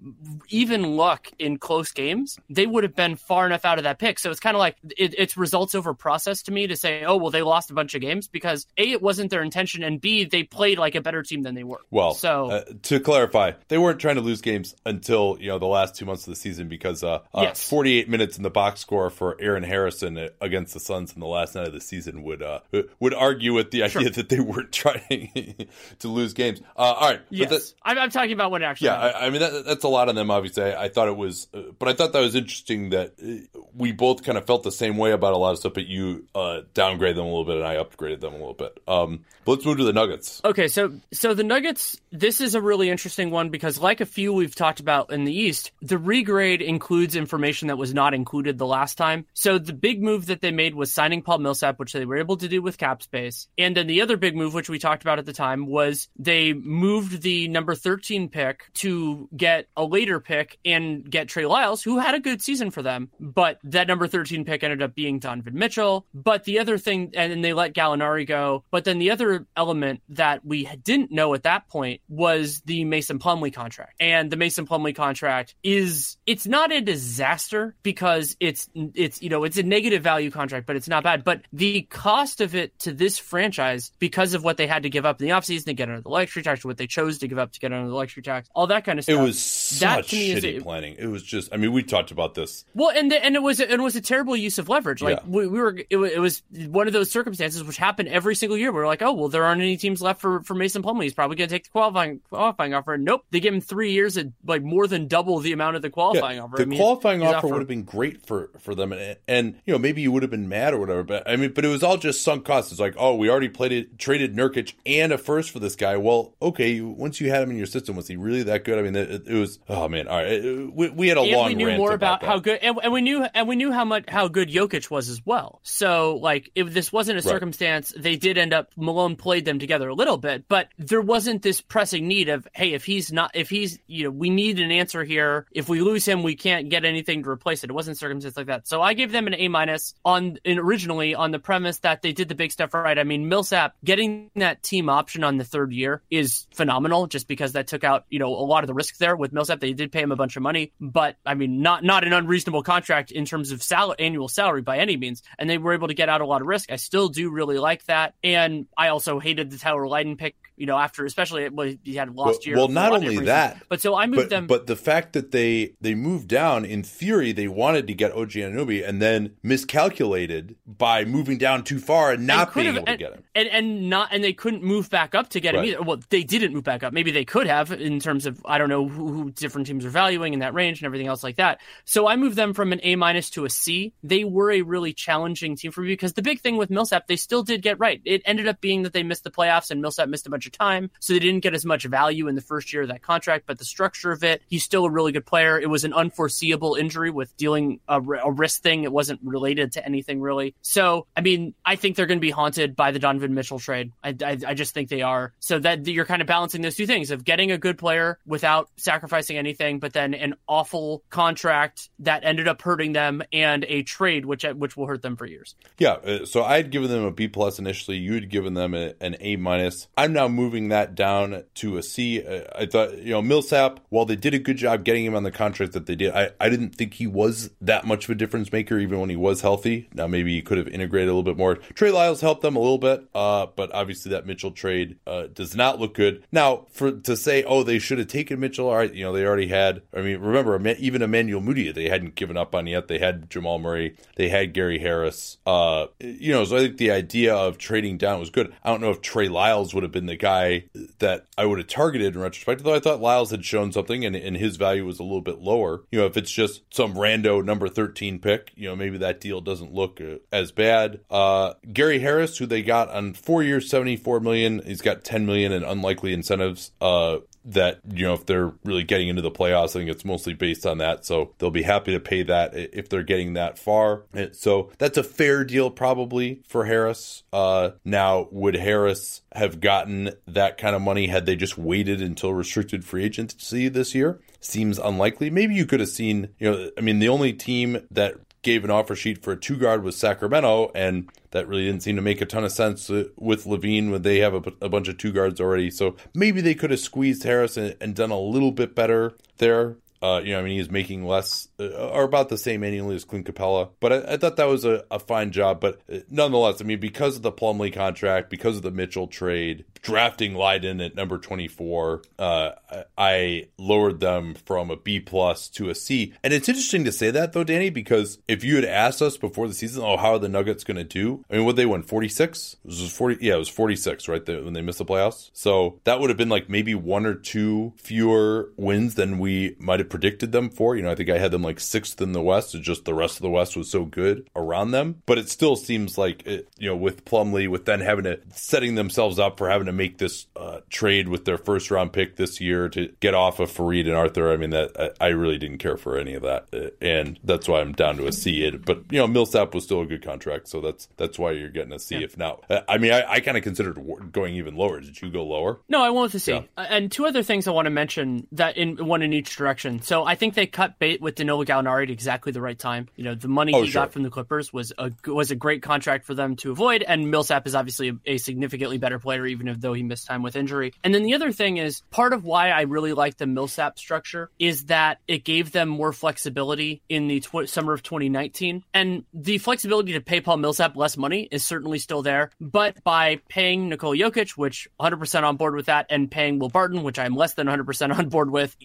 even luck in close games, they would have been far enough out of that pick. So it's kind of like it, it's results over process to me to say, oh well, they lost a bunch of games because a it wasn't their intention, and b they played like a better team than they were. Well, so So uh, to clarify, they weren't trying to lose games until you know the last two months of the season because uh, uh, Yes. 48 minutes in the box score for Aaron Harrison against the Suns in the last night of the season would uh, would argue with the idea that they weren't trying to lose games. Uh, all right, yes, that- I'm, I'm talking about what actually. yeah. I, I mean that, that's a lot on them. Obviously, I, I thought it was, uh, but I thought that was interesting that uh, we both kind of felt the same way about a lot of stuff. But you uh, downgraded them a little bit, and I upgraded them a little bit. Um, but let's move to the Nuggets. Okay, so so the Nuggets, this is a really interesting one because, like a few we've talked about in the East, the regrade includes information that was not included the last time. So the big move that they made was signing Paul Millsap, which they were able to do with cap space, and then the other big move, which we talked about at the time, was they moved the number thirteen pick to get a later pick and get Trey Lyles, who had a good season for them, but that number thirteen pick ended up being Donovan Mitchell. But the other thing, and then they let Gallinari go. But then the other element that we didn't know at that point was the Mason Plumlee contract. And the Mason Plumlee contract is it's not a disaster because it's it's you know it's a negative value contract, but it's not bad. But the cost of it to this franchise because of what they had to give up in the offseason to get under the luxury tax, what they chose to give up to get under the luxury tax, all that kind of stuff. It was such to me is shitty planning. It was just. I mean, we talked about this. Well, and the, and it was it was a terrible use of leverage. Like Yeah. we, we were, it, it was one of those circumstances which happen every single year. We're like, oh well, there aren't any teams left for, for Mason Plumlee. He's probably going to take the qualifying qualifying offer. Nope, they give him three years at like more than double the amount of the qualifying offer. The I mean, qualifying he's offer would have been great for for them, and, and you know maybe you would have been mad or whatever. But I mean, but it was all just sunk costs. It's like, oh, we already played it, traded Nurkic and a first for this guy. Well, okay, once you had him in your system, was he really that good? I mean, it, it was. Oh man, all right, uh, we, we had a and long. we knew more about, that. how good, and, and we knew, and we knew how much how good Jokic was as well. So, like, if this wasn't a Right. circumstance, they did end up Malone played them together a little bit, but there wasn't this pressing need of, hey, if he's not, if he's, you know, we need an answer here. If we lose him, we can't get anything to replace it. It wasn't a circumstance like that. So I gave them an A minus on, in originally on the premise that they did the big stuff right. I mean, Millsap getting that team option on the third year is phenomenal, just because that took out, you know, a lot of the risk there with Millsap. That they did pay him a bunch of money, but I mean, not not an unreasonable contract in terms of sal- annual salary by any means. And they were able to get out a lot of risk. I still do really like that, and I also hated the Tyler Lydon pick. You know, after especially when he had Well, lost year. well, not only that, but so I moved but, them. but the fact that they they moved down in theory they wanted to get OG Anunoby and then miscalculated by moving down too far and not being able to and, get him. And and not and they couldn't move back up to get Right. him either. Well, they didn't move back up. Maybe they could have in terms of I don't know who, who different teams are valuing in that range and everything else like that. So I moved them from an A minus to a C. They were a really challenging team for me because the big thing with Millsap they still did get right. It ended up being that they missed the playoffs and Millsap missed a bunch of time, so they didn't get as much value in the first year of that contract. But the structure of it, he's still a really good player. It was an unforeseeable injury with dealing a, a wrist thing. It wasn't related to anything really. So I mean, I think they're going to be haunted by the Donovan Mitchell trade. I, I, I just think they are. So that you're kind of balancing those two things of getting a good player without sacrificing anything, but then an awful contract that ended up hurting them and a trade which which will hurt them for years. Yeah, uh, so I had given them a B plus initially. You had given them a, an A minus. I'm now moving that down to a C. Uh, thought you know Millsap, while they did a good job getting him on the contract that they did, I, I didn't think he was that much of a difference maker even when he was healthy. Now maybe he could have integrated a little bit more. Trey Lyles helped them a little bit, uh, but obviously that Mitchell trade uh, does not look good. Now for to say oh they should have taken Mitchell, all right, you know they already had. I mean remember even Emmanuel Mudiay they hadn't given up on yet. They had Jamal Murray, they had Gary Harris. Uh, you know so I think the idea of trading down was good. I don't know if Trey Lyles would have been the guy that I would have targeted in retrospect, though I thought Lyles had shown something and, and his value was a little bit lower. You know, if it's just some rando number 13 pick, you know, maybe that deal doesn't look uh, as bad. Uh, Gary Harris, who they got on four years, 74 million, he's got 10 million in unlikely incentives. Uh, that you know if they're really getting into the playoffs i think it's mostly based on that. So they'll be happy to pay that if they're getting that far. So that's a fair deal probably for harris. Uh now would harris have gotten that kind of money had they just waited until restricted free agency this year? Seems unlikely. Maybe you could have seen you know i mean the only team that gave an offer sheet for a two guard with Sacramento, and that really didn't seem to make a ton of sense uh, with LaVine when they have a, a bunch of two guards already. So maybe they could have squeezed Harris and, and done a little bit better there. Uh, you know, I mean, he's making less uh, or about the same annually as Clint Capela, But I, I thought that was a, a, fine job. But uh, nonetheless, I mean, because of the Plumlee contract, because of the Mitchell trade, drafting Lydon at number 24, uh, I lowered them from a B plus to a C. And it's interesting to say that though, Danny, because if you had asked us before the season, oh, how are the Nuggets going to do? I mean, what they won 46? It was 40. Yeah, it was 46, right? when they missed the playoffs. So that would have been like maybe one or two fewer wins than we might have predicted them for. You know, I think I had them like sixth in the West. It's just the rest of the West was so good around them. But it still seems like, it, you know, with Plumlee, with then having to setting themselves up for having to make this uh, trade with their first round pick this year to get off of Faried and Arthur. I mean, that I, I really didn't care for any of that, uh, and that's why I'm down to a C. It, but you know, Millsap was still a good contract, so that's that's why you're getting a C. Yeah. If not, uh, I mean, I, I kind of considered going even lower. Did you go lower? No, I went with a C. Yeah. And two other things I want to mention that in one in each direction. So I think they cut bait with Danilo Gallinari at exactly the right time. You know, the money oh, he sure. got from the Clippers was a was a great contract for them to avoid, and Millsap is obviously a, a significantly better player, even if though he missed time with injury. And then the other thing is part of why I really like the Millsap structure is that it gave them more flexibility in the tw- summer of 2019. And the flexibility to pay Paul Millsap less money is certainly still there. But by paying Nikola Jokic, which 100% on board with that, and paying Will Barton, which I'm less than 100% on board with,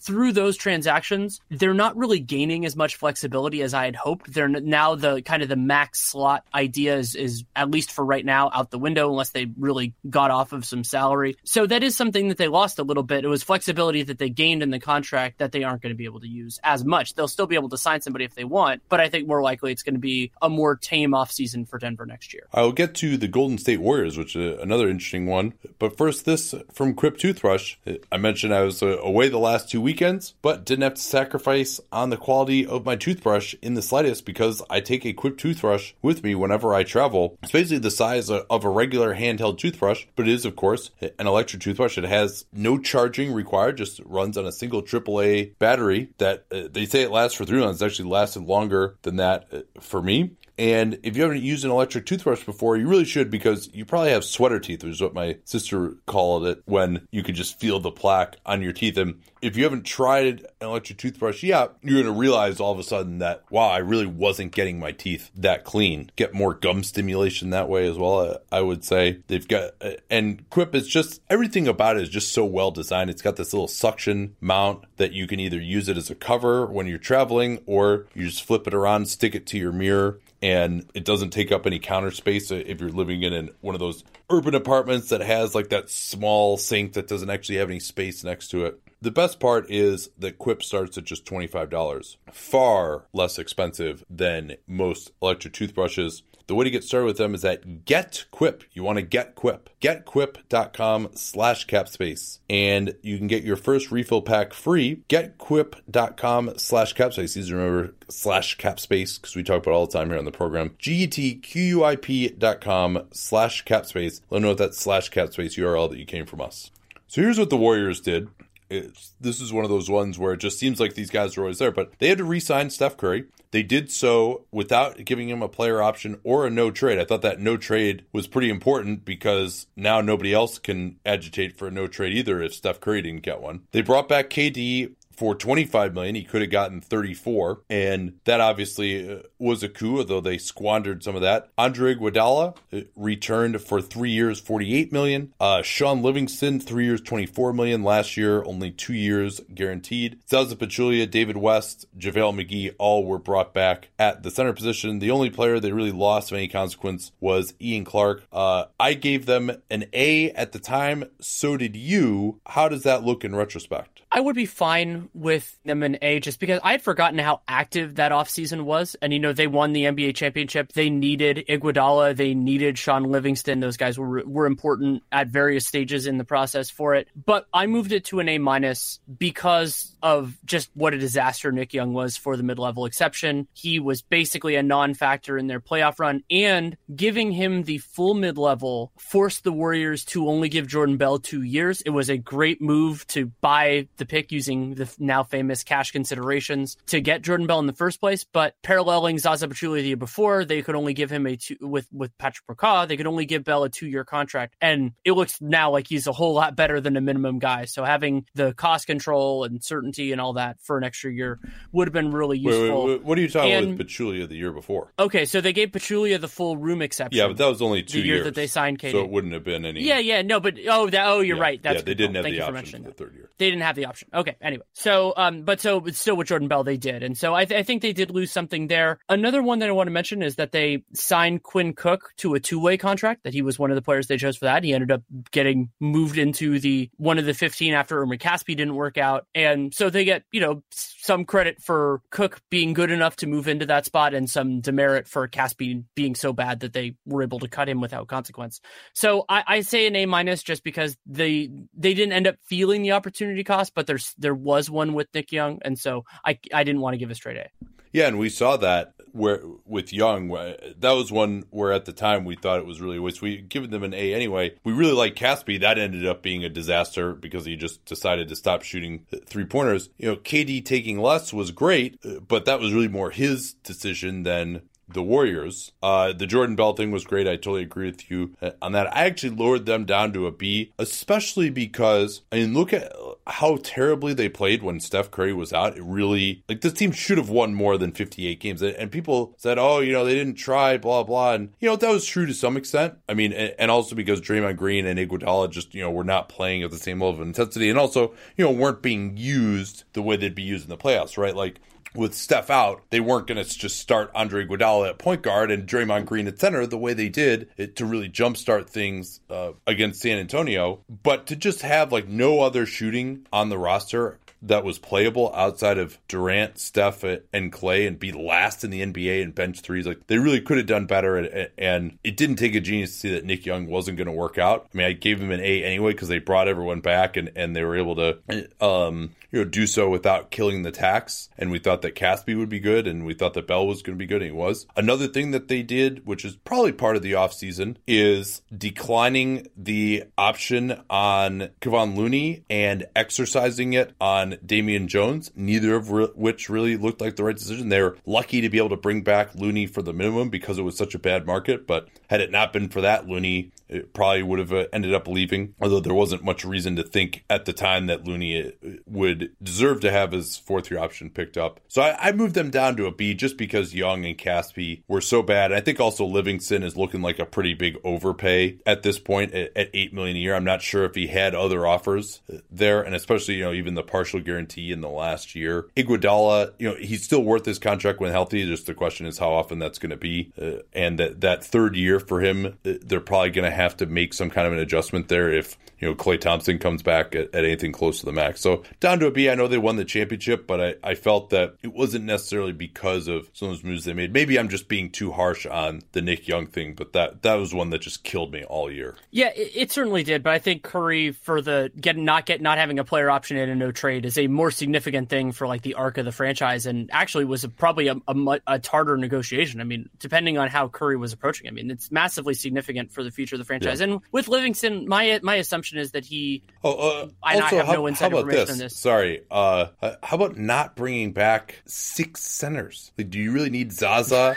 through those transactions, they're not really gaining as much flexibility as I had hoped. They're now the kind of the max slot idea is, is at least for right now out the window unless they really got off of some salary. So that is something that they lost a little bit. It was flexibility that they gained in the contract that they aren't going to be able to use as much. They'll still be able to sign somebody if they want, but I think more likely it's going to be a more tame offseason for Denver next year. I'll get to the Golden State Warriors, which is another interesting one. But first, this from Quip Toothbrush. I mentioned I was away the last two weekends, but didn't have to sacrifice on the quality of my toothbrush in the slightest because I take a Quip toothbrush with me whenever I travel. It's basically the size of a regular handheld toothbrush, but it is, of course, an electric toothbrush. It has no charging required, just runs on a single AAA battery that uh, they say it lasts for three months. It's actually lasted longer than that uh, for me. And if you haven't used an electric toothbrush before, you really should because you probably have sweater teeth, which is what my sister called it when you could just feel the plaque on your teeth. And if you haven't tried an electric toothbrush yet, you're going to realize all of a sudden that, wow, I really wasn't getting my teeth that clean. Get more gum stimulation that way as well, I would say. They've got, uh, and Quip is just, everything about it is just so well designed. It's got this little suction mount that you can either use it as a cover when you're traveling or you just flip it around, stick it to your mirror and it doesn't take up any counter space if you're living in an, one of those urban apartments that has like that small sink that doesn't actually have any space next to it. The best part is that Quip starts at just $25, far less expensive than most electric toothbrushes. The way to get started with them is at Get Quip. You want to get Quip. GetQuip.com slash capspace. And you can get your first refill pack free. GetQuip.com slash capspace. To remember slash capspace because we talk about all the time here on the program. G-E-T-Q-U-I-P.com slash capspace. Let them know if that slash capspace URL that you came from us. So here's what the Warriors did. It's, this is one of those ones where it just seems like these guys are always there, but they had to re sign Steph Curry. They did so without giving him a player option or a no trade. I thought that no trade was pretty important because now nobody else can agitate for a no trade either if Steph Curry didn't get one. They brought back KD for 25 million he could have gotten 34 and that obviously uh, was a coup although they squandered some of that. Andre Iguodala uh, returned for three years 48 million. Uh, shaun livingston three years 24 million. Last year only two years guaranteed. Zaza Pachulia, david west javale mcgee all were brought back at the center position. The only player they really lost of any consequence was ian clark. Uh, i gave them an a at the time. So did you. How does that look in retrospect? I would be fine with them in A just because I had forgotten how active that offseason was. And, you know, they won the NBA championship. They needed Iguodala. They needed Shaun Livingston. Those guys were, were important at various stages in the process for it. But I moved it to an A minus because of just what a disaster Nick Young was for the mid level exception. He was basically a non factor in their playoff run, and giving him the full mid level forced the Warriors to only give Jordan Bell two years. It was a great move to buy the pick using the now famous cash considerations to get Jordan Bell in the first place. But paralleling Zaza Pachulia the year before, they could only give him a two with with Patrick Pourquoi, they could only give Bell a two year contract, and it looks now like he's a whole lot better than a minimum guy. So having the cost control and certainty and all that for an extra year would have been really useful. Wait, wait, what are you talking and, with Pachulia the year before? Okay, so they gave Pachulia the full room exception. Yeah, but that was only two the year years that they signed KD. So it wouldn't have been any. Yeah, yeah, no, but oh, that, oh, you're yeah, right. That's yeah, they didn't have Thank the for option for the third year. They didn't have the option. Okay, anyway, so um, but so but still with Jordan Bell they did, and so I, th- I think they did lose something there. Another one that I want to mention is that they signed Quinn Cook to a two way contract. That he was one of the players they chose for that. He ended up getting moved into the one of the 15 after Omri Casspi didn't work out, and so they get you know some credit for Cook being good enough to move into that spot, and some demerit for Casspi being so bad that they were able to cut him without consequence. So I, I say an A minus just because they they didn't end up feeling the opportunity cost, but there's there was one with Nick Young, and so I I didn't want to give a straight A. Yeah, and we saw that where with Young, that was one where at the time we thought it was really waste. We given them an A anyway. We really like Casspi. That ended up being a disaster because he just decided to stop shooting three pointers. You know, KD taking less was great, but that was really more his decision than the Warriors. Uh, the Jordan Bell thing was great. I totally agree with you uh, on that. I actually lowered them down to a B, especially because I mean, look at how terribly they played when Steph Curry was out. It really like this team should have won more than 58 games. And people said, "Oh, you know, they didn't try, blah blah." And you know, that was true to some extent. I mean, and also because Draymond Green and Iguodala just you know were not playing at the same level of intensity, and also you know weren't being used the way they'd be used in the playoffs, right? Like with Steph out, they weren't going to just start Andre Iguodala at point guard and Draymond Green at center the way they did it, to really jumpstart things uh, against San Antonio. But to just have like no other shooting on the roster that was playable outside of Durant, Steph, and Clay and be last in the NBA and bench threes. Like they really could have done better. And it didn't take a genius to see that Nick Young wasn't going to work out. I mean, I gave him an A anyway because they brought everyone back and, and they were able to, um, you know, do so without killing the tax. And we thought that Casspi would be good and we thought that Bell was going to be good and he was. Another thing that they did, which is probably part of the offseason, is declining the option on Kevon Looney and exercising it on Damian Jones, neither of re- which really looked like the right decision. They were lucky to be able to bring back Looney for the minimum because it was such a bad market. But had it not been for that, Looney it probably would have uh, ended up leaving. Although there wasn't much reason to think at the time that Looney uh, would deserve to have his fourth year option picked up. So I, I moved them down to a B just because Young and Casspi were so bad. I think also Livingston is looking like a pretty big overpay at this point at, at eight million a year. I'm not sure if he had other offers there, and especially you know even the partial guarantee in the last year. Iguodala, you know he's still worth his contract when healthy. Just the question is how often that's going to be, uh, and that that third year for him, uh, they're probably going to have to make some kind of an adjustment there if you know Klay Thompson comes back at, at, anything close to the max. So down to a B. I know they won the championship, but I, I felt that it wasn't necessarily because of some of those moves they made. Maybe I'm just being too harsh on the Nick Young thing, but that that was one that just killed me all year. Yeah, it, it certainly did. But I think Curry for the get not get not having a player option in a no trade is a more significant thing for like the arc of the franchise, and actually was a, probably a, a, a harder negotiation. I mean, depending on how Curry was approaching, I mean, it's massively significant for the future of the franchise. Yeah. And with Livingston, my my assumption is that he. Oh, uh, I, also, I have how, no inside information this? on this. Sorry, uh, how about not bringing back six centers? Like, do you really need Zaza?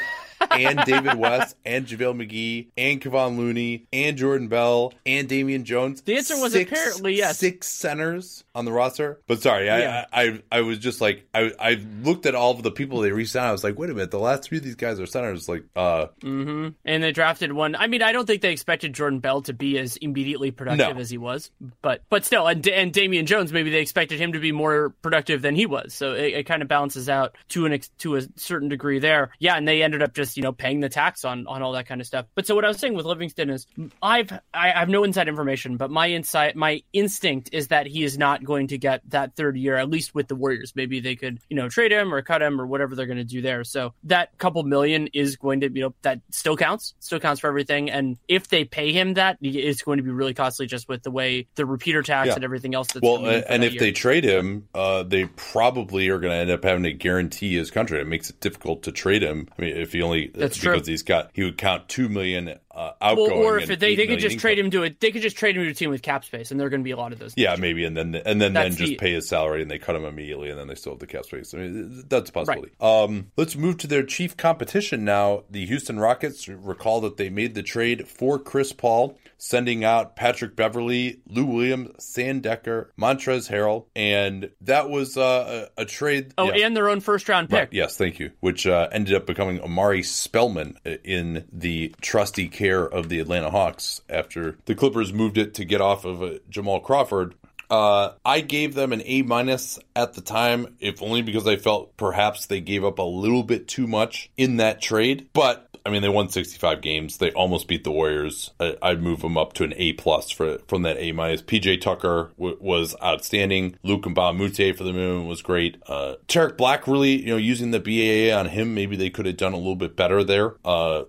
And David West and JaVale McGee and Kevon Looney and Jordan Bell and Damian Jones. The answer was six, apparently yes. Six centers on the roster. But sorry, yeah. I, I I was just like I I looked at all of the people they re-signed. I was like, wait a minute, the last three of these guys are centers. Like, uh, mm-hmm. and they drafted one. I mean, I don't think they expected Jordan Bell to be as immediately productive no. as he was, but but still, and and Damian Jones, maybe they expected him to be more productive than he was. So it, it kind of balances out to an to a certain degree there. Yeah, and they ended up just you know paying the tax on on all that kind of stuff. But so what I was saying with Livingston is I've I, I have no inside information, but my insight my instinct is that he is not going to get that third year at least with the Warriors. Maybe they could you know trade him or cut him or whatever they're going to do there. So that couple million is going to you know that still counts, still counts for everything. And if they pay him that, it's going to be really costly just with the way the repeater tax yeah. and everything else. That's well, and if year. they trade him, uh, they probably are going to end up having to guarantee his contract. It makes it difficult to trade him. I mean, if he only Uh, that's because true. he's got he would count two million uh, outgoing. Well, or if they, they could just trade him to it, they could just trade him to a team with cap space, and there are going to be a lot of those. Yeah, maybe, and then and then then just the- pay his salary, and they cut him immediately, and then they still have the cap space. I mean, that's a possibility. Um, let's move to their chief competition now. The Houston Rockets. Recall that they made the trade for Chris Paul, sending out Patrick Beverley, Lou Williams, Sandecker, Montrezl Harrell, and that was uh, a, a trade. Oh, yeah. and their own first round pick. Right, yes, thank you. Which uh, ended up becoming Omari Spellman uh, in the trusty care of the Atlanta Hawks after the Clippers moved it to get off of uh, Jamal Crawford. Uh, I gave them an A minus at the time, if only because I felt perhaps they gave up a little bit too much in that trade. But I mean, they won 65 games. They almost beat the Warriors. I, I'd move them up to an A plus for from that A minus. PJ Tucker w- was outstanding. Luc Mbah a Moute for the moment was great. Uh, Tarik Black really, you know, using the BAA on him, maybe they could have done a little bit better there uh,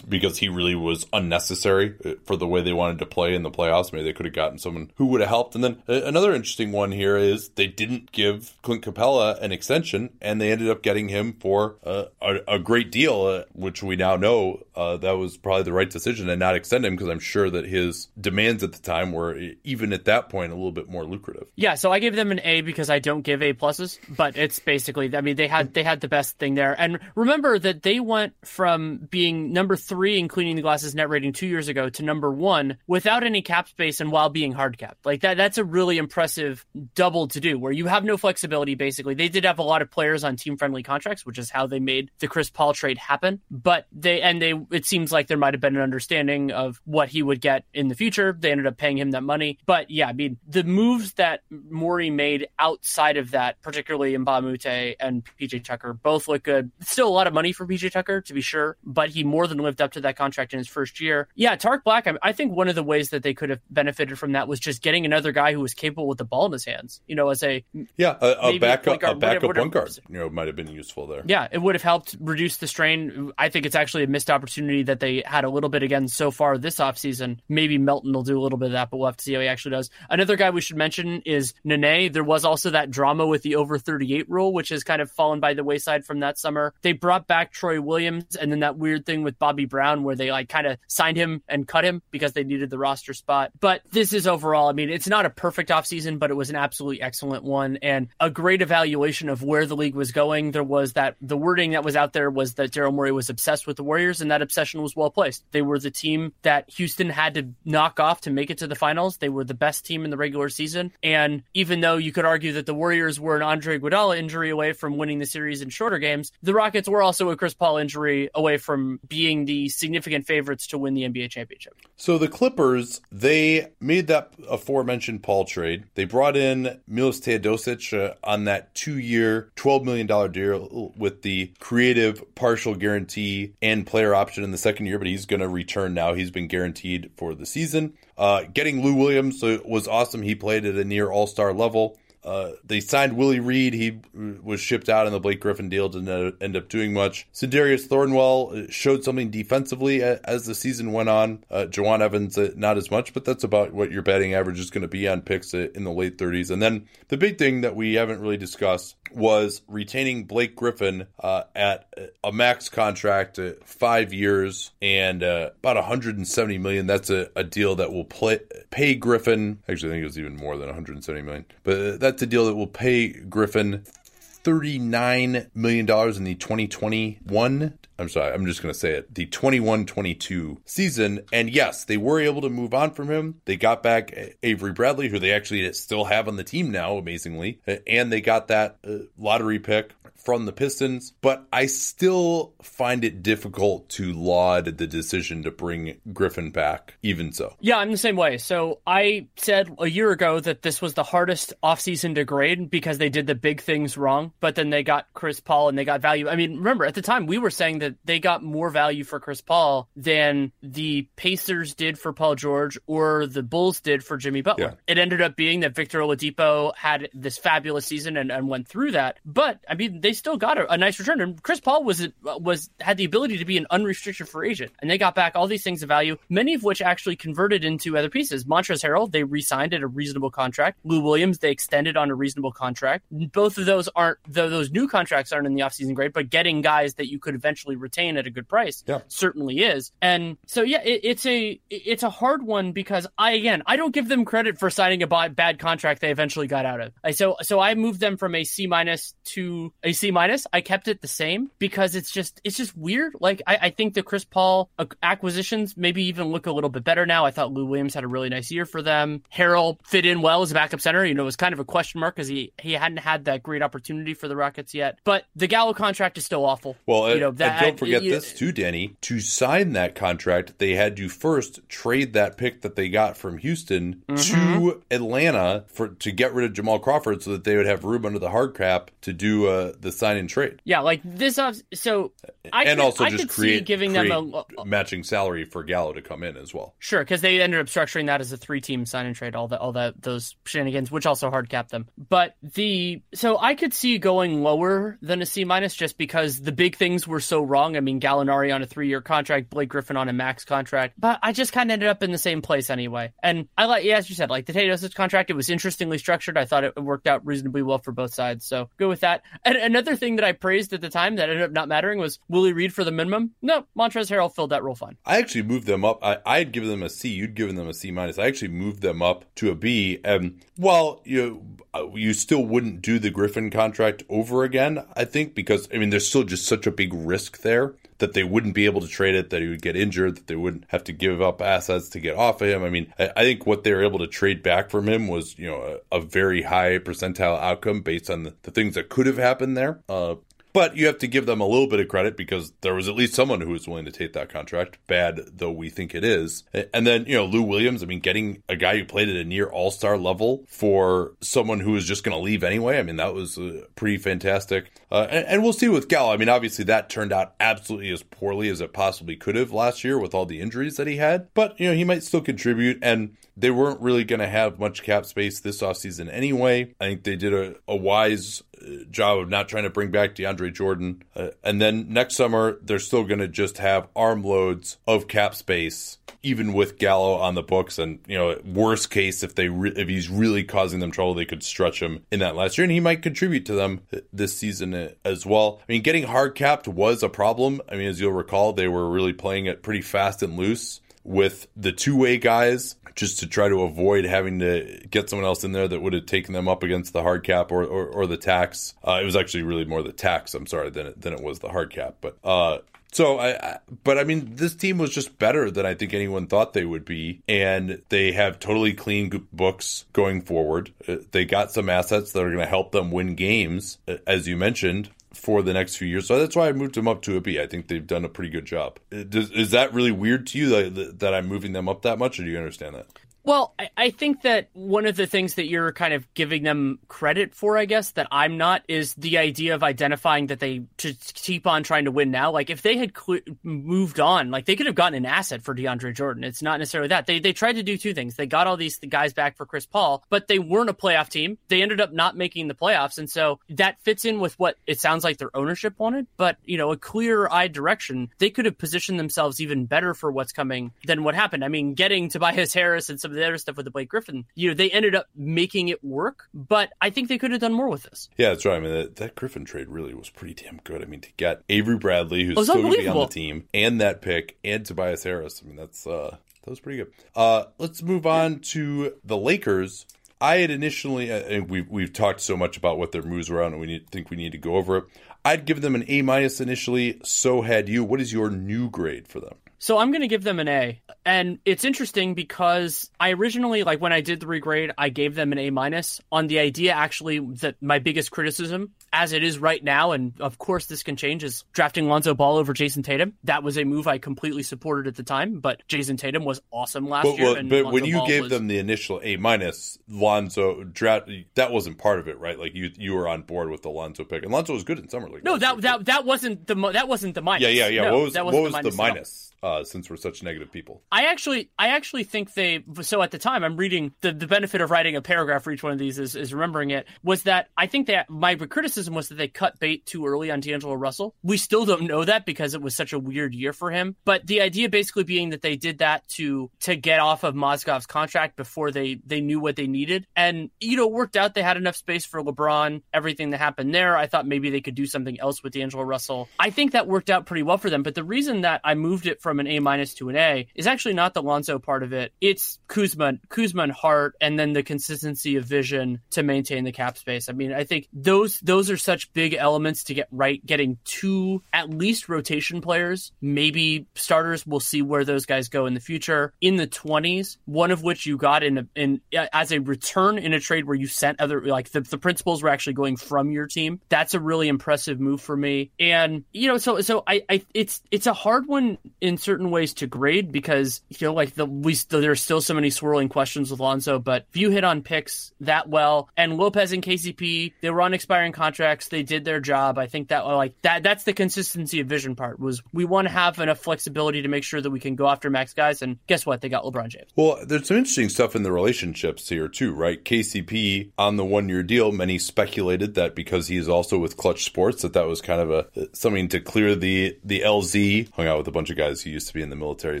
because he really was unnecessary uh, for the way they wanted to play in the playoffs. Maybe they could have gotten someone who would have helped. And then uh, another interesting one here is they didn't give Clint Capela an extension, and they ended up getting him for uh, a, a great deal, uh, which we now know uh, that was probably the right decision and not extend him because I'm sure that his demands at the time were even at that point a little bit more lucrative. Yeah, so I gave them an A because I don't give A pluses, but it's basically I mean they had they had the best thing there. And remember that they went from being number three in cleaning the glasses net rating two years ago to number one without any cap space and while being hard capped. Like that that's a really impressive double to do where you have no flexibility basically. They did have a lot of players on team friendly contracts, which is how they made the Chris Paul trade happen. But they and they it seems like there might have been an understanding of what he would get in the future. They ended up paying him that money. But yeah, I mean the moves that Morey made outside of that, particularly in Mbah a Moute and PJ Tucker, both look good. Still a lot of money for PJ Tucker, to be sure, but he more than lived up to that contract in his first year. Yeah, Tarik Black, I, I think one of the ways that they could have benefited from that was just getting another guy who was capable with the ball in his hands, you know, as a Yeah, a, a backup, point a backup one guard, you know, might have been useful there. yeah, it would have helped reduce the strain. I think it's actually a missed opportunity that they had a little bit again so far this offseason. Maybe Melton will do a little bit of that, but we'll have to see how he actually does. Another guy we should mention is Nene. There was also that drama with the over 38 rule, which has kind of fallen by the wayside from that summer. They brought back Troy Williams and then that weird thing with Bobby Brown where they like kind of signed him and cut him because they needed the roster spot. But this is overall, I mean, it's not a perfect offseason, but it was an absolutely excellent one and a great evaluation of where the league was going. There was that the wording that was out there was that Daryl Morey was obsessed with the Warriors, and that obsession was well placed. They were the team that Houston had to knock off to make it to the finals. They were the best team in the regular season. And even though you could argue that the Warriors were an Andre Iguodala injury away from winning the series in shorter games, the Rockets were also a Chris Paul injury away from being the significant favorites to win the NBA championship. So the Clippers, they made that aforementioned Paul trade. They brought in Milos Teodosic uh, on that two-year, $12 million deal with the creative partial guarantee and player option in the second year, but he's going to return now. He's been guaranteed for the season. Uh, getting Lou Williams was awesome. He played at a near all-star level. Uh, they signed Willie Reed. He uh, was shipped out in the Blake Griffin deal, didn't end up doing much. Sindarius Thornwell uh, showed something defensively as the season went on. Uh, Jawan Evans, uh, not as much, but that's about what your batting average is going to be on picks uh, in the late 30s. And then the big thing that we haven't really discussed was retaining Blake Griffin uh, at a max contract, uh, five years and uh, about 170 million. That's a, a deal that will play, pay Griffin. Actually, I think it was even more than 170 million, but that's a deal that will pay Griffin 39 million dollars in the 2021 I'm sorry, I'm just going to say it. The 21 22 season. And yes, they were able to move on from him. They got back Avery Bradley, who they actually still have on the team now, amazingly. And they got that uh, lottery pick from the Pistons. But I still find it difficult to laud the decision to bring Griffin back, even so. Yeah, I'm the same way. So I said a year ago that this was the hardest offseason to grade because they did the big things wrong, but then they got Chris Paul and they got value. I mean, remember at the time we were saying that they got more value for Chris Paul than the Pacers did for Paul George or the Bulls did for Jimmy Butler. Yeah. It ended up being that Victor Oladipo had this fabulous season and, and went through that, but I mean they still got a, a nice return. And Chris Paul was was had the ability to be an unrestricted free agent, and they got back all these things of value, many of which actually converted into other pieces. Montrezl Harrell they re-signed at a reasonable contract. Lou Williams they extended on a reasonable contract. Both of those aren't though those new contracts aren't in the offseason grade, but getting guys that you could eventually retain at a good price yeah. certainly is. And so yeah, it, it's a it's a hard one because I again I don't give them credit for signing a bad contract they eventually got out of. So so I moved them from a C minus to a C minus. I kept it the same because it's just it's just weird. Like I, I think the Chris Paul acquisitions maybe even look a little bit better now. I thought Lou Williams had a really nice year for them. Harrell fit in well as a backup center. You know, it was kind of a question mark because he he hadn't had that great opportunity for the Rockets yet. But the Gallo contract is still awful. Well, you know, that, don't forget I, this too, Danny. To sign that contract, they had to first trade that pick that they got from Houston mm-hmm. to Atlanta for to get rid of Jamal Crawford so that they would have room under the hard cap to do uh, the sign and trade. Yeah, like this. So I and could, also I just create, giving create them a, a, matching salary for Gallo to come in as well. Sure, because they ended up structuring that as a three-team sign and trade. All that, all that, those shenanigans, which also hard capped them. But the so I could see going lower than a C minus just because the big things were so wrong. I mean, Gallinari on a three-year contract, Blake Griffin on a max contract, but I just kind of ended up in the same place anyway. And I like, yeah, as you said, like the Tatos contract, it was interestingly structured. I thought it worked out reasonably well for both sides. So go with that. And another thing that I praised at the time that ended up not mattering was Willie Reed for the minimum. No, Montrezl Harrell filled that role fine. I actually moved them up. I, I'd given them a C. You'd given them a C minus. I actually moved them up to a B. And while you you still wouldn't do the Griffin contract over again, I think, because I mean, there's still just such a big risk there that they wouldn't be able to trade it, that he would get injured, that they wouldn't have to give up assets to get off of him. I mean, I, I think what they were able to trade back from him was, you know, a, a very high percentile outcome based on the, the, things that could have happened there. Uh, but you have to give them a little bit of credit because there was at least someone who was willing to take that contract, bad though we think it is. And then, you know, Lou Williams, I mean, getting a guy who played at a near all star level for someone who was just going to leave anyway, I mean, that was uh, pretty fantastic. Uh, and, and, we'll see with Gallo. I mean, obviously that turned out absolutely as poorly as it possibly could have last year with all the injuries that he had. But, you know, he might still contribute. And they weren't really going to have much cap space this offseason anyway. I think they did a, a wise job of not trying to bring back DeAndre Jordan. Uh, and then next summer, they're still going to just have armloads of cap space, even with Gallo on the books. And you know, worst case, if they re- if he's really causing them trouble, they could stretch him in that last year, and he might contribute to them this season as well. I mean, getting hard capped was a problem. I mean, as you'll recall, they were really playing it pretty fast and loose with the two way guys just to try to avoid having to get someone else in there that would have taken them up against the hard cap or, or, or the tax. Uh, it was actually really more the tax, I'm sorry, than it, than it was the hard cap. But uh, so I, I, but I mean, this team was just better than I think anyone thought they would be, and they have totally clean books going forward. Uh, they got some assets that are going to help them win games, uh, as you mentioned for the next few years. So that's why I moved them up to a B. I think they've done a pretty good job. Does, is that really weird to you that, that I'm moving them up that much, or do you understand that? Well, I, I think that one of the things that you're kind of giving them credit for, I guess, that I'm not, is the idea of identifying that they to keep on trying to win now. Like if they had cl- moved on, like they could have gotten an asset for DeAndre Jordan. It's not necessarily that they they tried to do two things. They got all these guys back for Chris Paul, but they weren't a playoff team. They ended up not making the playoffs, and so that fits in with what it sounds like their ownership wanted. But you know, a clear eyed direction, they could have positioned themselves even better for what's coming than what happened. I mean, getting Tobias Harris and some the other stuff with the Blake Griffin, you know, they ended up making it work, but I think they could have done more with this. Yeah, that's right. I mean, that, that Griffin trade really was pretty damn good. I mean, to get Avery Bradley, who's still going to be on the team, and that pick, and Tobias Harris, I mean, that's, uh, that was pretty good. Uh, let's move on to the Lakers. I had initially, uh, and we've we've talked so much about what their moves were on, and we need, think we need to go over it. I'd give them an A minus initially. So had you. What is your new grade for them? So I'm going to give them an A. And it's interesting because I originally, like when I did the regrade, I gave them an A minus on the idea actually that my biggest criticism as it is right now, and of course this can change, is drafting Lonzo Ball over Jayson Tatum. That was a move I completely supported at the time, but Jayson Tatum was awesome last but, year. Well, but when you Ball gave was... them the initial A minus, Lonzo draft that wasn't part of it, right? Like you you were on board with the Lonzo pick, and Lonzo was good in summer league. No, that that that wasn't the that wasn't the minus. Yeah, yeah, yeah. No, what was what was the minus? Uh, since we're such negative people. I actually, I actually think they. So at the time, I'm reading the the benefit of writing a paragraph for each one of these is, is remembering it. Was that I think that my criticism was that they cut bait too early on D'Angelo Russell. We still don't know that because it was such a weird year for him. But the idea basically being that they did that to to get off of Mozgov's contract before they they knew what they needed, and you know worked out. They had enough space for LeBron. Everything that happened there, I thought maybe they could do something else with D'Angelo Russell. I think that worked out pretty well for them. But the reason that I moved it from an A minus to an A is actually not the Lonzo part of it. It's Kuzma, Kuzma and Hart, and then the consistency of vision to maintain the cap space. I mean, I think those those are such big elements to get right. Getting two at least rotation players, maybe starters. We'll see where those guys go in the future. In the twenties, one of which you got in a, in as a return in a trade where you sent other like the, the principals were actually going from your team. That's a really impressive move for me. And you know, so so I, I it's it's a hard one in certain ways to grade because you know like the we there's still so many swirling questions with Lonzo, but if you hit on picks that well and Lopez and KCP, they were on expiring contracts, they did their job. I think that like that that's the consistency of vision part was we want to have enough flexibility to make sure that we can go after max guys and guess what? They got LeBron James. Well, there's some interesting stuff in the relationships here too, right? KCP on the one year deal, many speculated that because he's also with Clutch Sports that that was kind of a something to clear the the LZ. Hung out with a bunch of guys who used to be in the military,